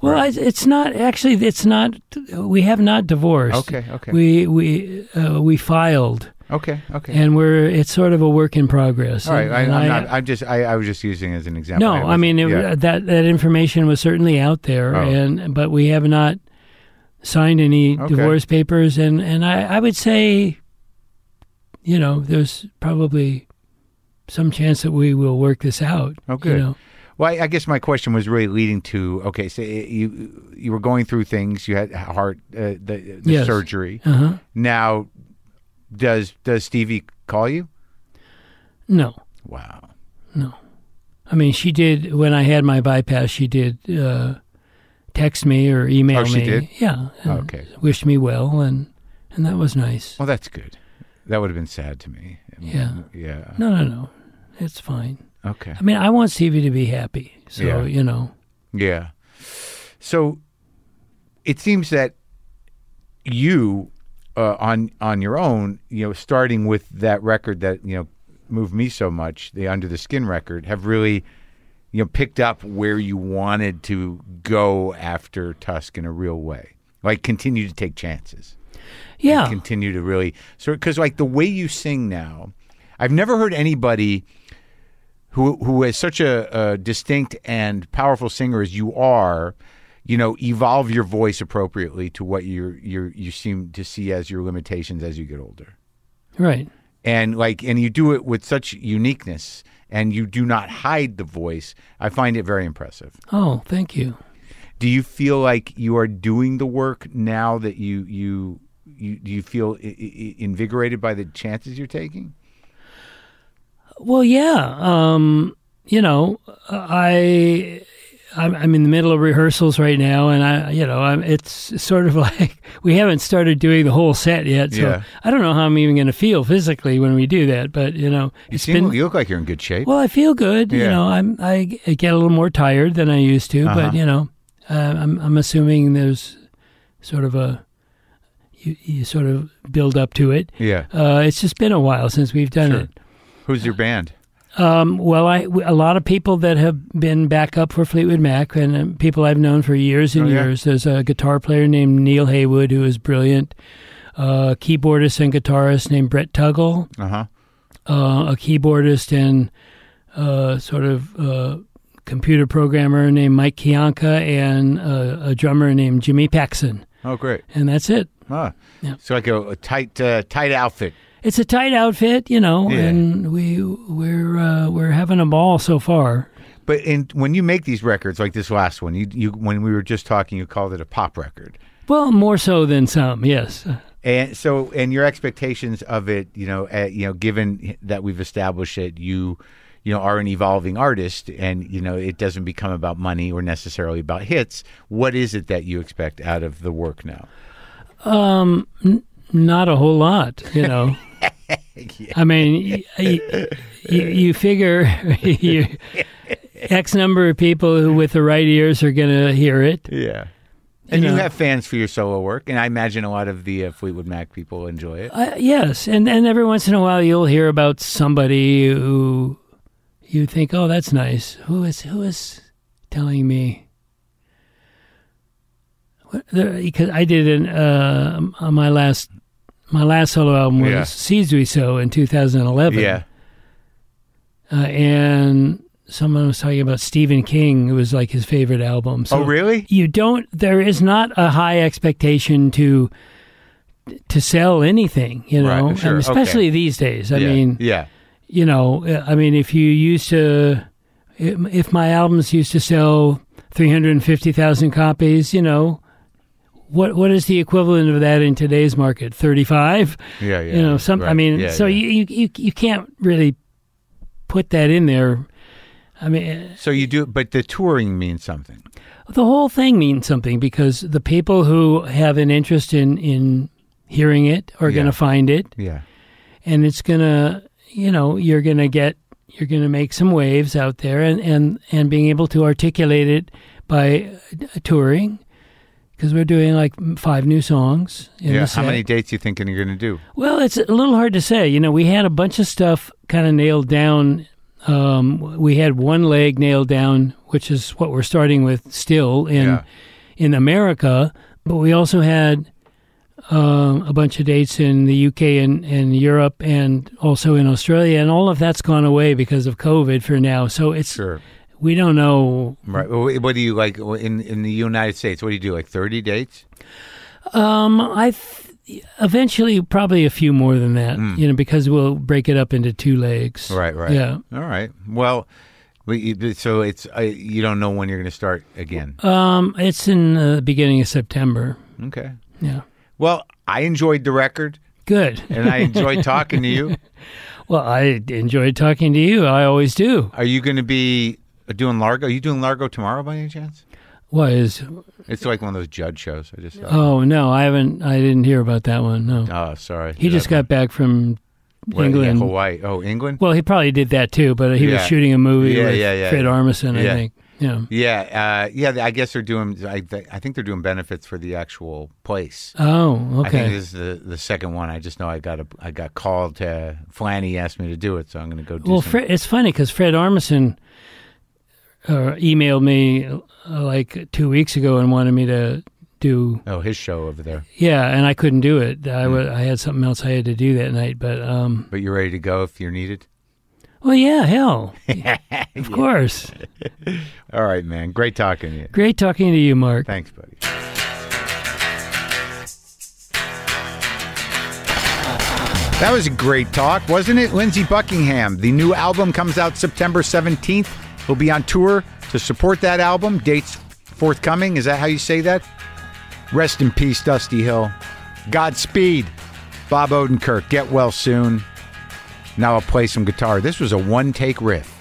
Well, Right. I, it's not actually. It's not. We have not divorced. Okay, okay. We we uh, we filed, Okay, okay. and we're. It's sort of a work in progress. All right, I, And I'm I- not. I'm just. I, I was just using it as an example. no, I wasn't- mean it, yeah. that that information was certainly out there, Oh. and but we have not signed any Okay. divorce papers, and and I I would say, you know, there's probably some chance that we will work this out. Okay. you know. Well, I, I guess my question was really leading to okay. So you you were going through things. You had heart uh, the, the Yes. surgery. Uh huh. Now, does does Stevie call you? No. Wow. No. I mean, she did when I had my bypass. She did uh, text me or email Oh, she me. did? Yeah. and Okay. Wished me well, and and that was nice. Well, that's good. That would have been sad to me. Yeah. Yeah. No, no, no. It's fine. Okay. I mean, I want Stevie to be happy. So Yeah. you know. Yeah. So it seems that you uh, on on your own, you know, starting with that record that you know moved me so much, the Under the Skin record, have really you know picked up where you wanted to go after Tusk in a real way. Like continue to take chances. Yeah. Continue to really so because like the way you sing now, I've never heard anybody who who is such a, a distinct and powerful singer as you are, you know, evolve your voice appropriately to what you you you seem to see as your limitations as you get older. Right. And like and you do it with such uniqueness and you do not hide the voice. I find it very impressive. Oh, thank you. Do you feel like you are doing the work now that you you you do you feel I- I- invigorated by the chances you're taking? Well, yeah. Um, you know, I I'm, I'm in the middle of rehearsals right now, and I, you know, I'm, it's sort of like we haven't started doing the whole set yet, so Yeah. I don't know how I'm even going to feel physically when we do that. But you know, You it's seem been you look like you're in good shape. well. I feel good. You know, I'm I, I get a little more tired than I used to, Uh-huh. but you know, uh, I'm I'm assuming there's sort of a you, you sort of build up to it. yeah. Uh, it's just been a while since we've done Sure. it. Who's your band? Um, well, I a lot of people that have been backup for Fleetwood Mac and uh, people I've known for years and Oh, yeah? years. There's a guitar player named Neale Heywood who is brilliant. Uh, keyboardist and guitarist named Brett Tuggle. Uh huh. Uh, a keyboardist and uh, sort of uh, computer programmer named Mike Kianka, and uh, a drummer named Jimmy Paxson. Oh, great. And that's it. Ah. Yeah. So like a, a tight, uh, tight outfit. It's a tight outfit, you know, Yeah. and we we're uh, we're having a ball so far. But in when you make these records, like this last one, you you when we were just talking, you called it a pop record. Well, more so than some, yes. And so, and your expectations of it, you know, uh, you know, given that we've established that you, you know, are an evolving artist, and you know, it doesn't become about money or necessarily about hits. What is it that you expect out of the work now? Not a whole lot, you know. I mean, y- y- you, you figure you, X number of people who, with the right ears, are going to hear it. Yeah. And you know. have fans for your solo work, and I imagine a lot of the uh, Fleetwood Mac people enjoy it. Uh, yes, and and every once in a while you'll hear about somebody who you think, oh, that's nice. Who is who is telling me? Because I did an uh, on my last my last solo album was Yeah. Seeds We Sow in 2011. Yeah. uh, and someone was talking about Stephen King. It was like his favorite album. So oh, really? you don't there is not a high expectation to to sell anything you know Right, sure, and especially okay. these days i yeah. mean yeah. you know i mean if you used to if my albums used to sell 350,000 copies you know what what is the equivalent of that in today's market 35 Yeah. Yeah. you know some i mean Yeah, so yeah. You, you you can't really put that in there i mean So you do, but the touring means something. the whole thing means something because the people who have an interest in in hearing it are Yeah. going to find it Yeah. and it's going to you know you're going to get you're going to make some waves out there and and and being able to articulate it by uh, touring because we're doing like five new songs in yeah. How many dates are you thinking you're going to do? Well, it's a little hard to say. You know, we had a bunch of stuff kind of nailed down. Um, we had one leg nailed down, which is what we're starting with still in Yeah. in America. But we also had um, a bunch of dates in the UK and, and Europe, and also in Australia, and all of that's gone away because of COVID for now. So it's Sure. We don't know. Right. What do you like in in the United States? What do you do? Like thirty dates? Um, I th- eventually probably a few more than that. You know, because we'll break it up into two legs. Right. Right. Yeah. All right. Well, so it's uh, you don't know when you're going to start again. Um, it's in the beginning of September. Okay. Yeah. Well, I enjoyed the record, Good. and I enjoyed talking to you. Well, I enjoyed talking to you. I always do. Are you going to be doing Largo? Are you doing Largo tomorrow by any chance? What is? It's like one of those judge shows. I just. oh no, I haven't. I didn't hear about that one. No, Oh, sorry. he just got back from Well, yeah, England. Hawaii. Oh, England. Well, he probably did that too, but he Yeah. was shooting a movie Yeah, with yeah, yeah, Fred yeah. Armisen, I think. Yeah. Yeah, uh, yeah. I guess they're doing. I, I think they're doing benefits for the actual place. Oh, I think okay. this is the, the second one. I just know I got a, I got called to Flanny asked me to do it, so I'm going to go do. It. Well, Fred, it's funny because Fred Armisen uh, emailed me uh, like two weeks ago and wanted me to do oh, his show over there. yeah, and I couldn't do it. I Hmm. wa- I had something else I had to do that night, but um, But you're ready to go if you're needed. well, yeah, hell, of course. All right, man. Great talking to you. Great talking to you, Marc. Thanks, buddy. That was a great talk, wasn't it? Lindsey Buckingham. The new album comes out September 17th. He'll be on tour to support that album. Dates forthcoming. Is that how you say that? Rest in peace, Dusty Hill. Godspeed, Bob Odenkirk. Get well soon. Now I'll play some guitar. This was a one take riff.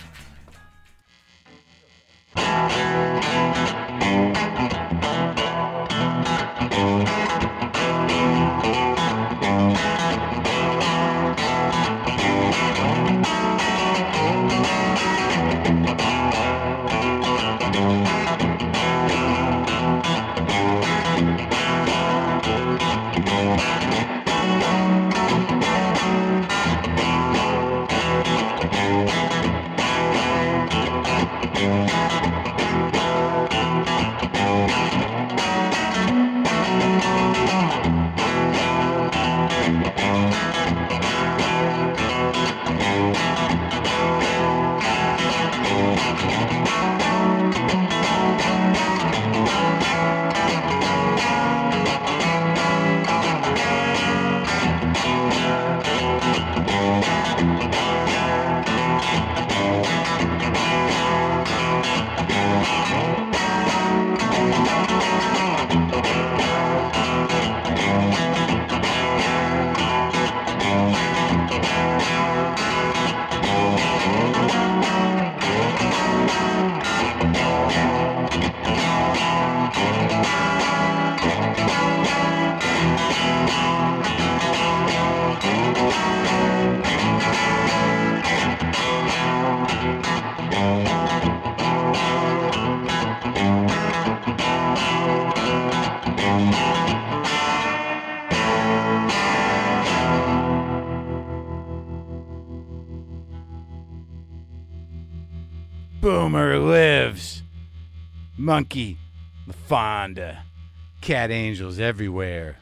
Monkey, LaFonda, cat angels everywhere.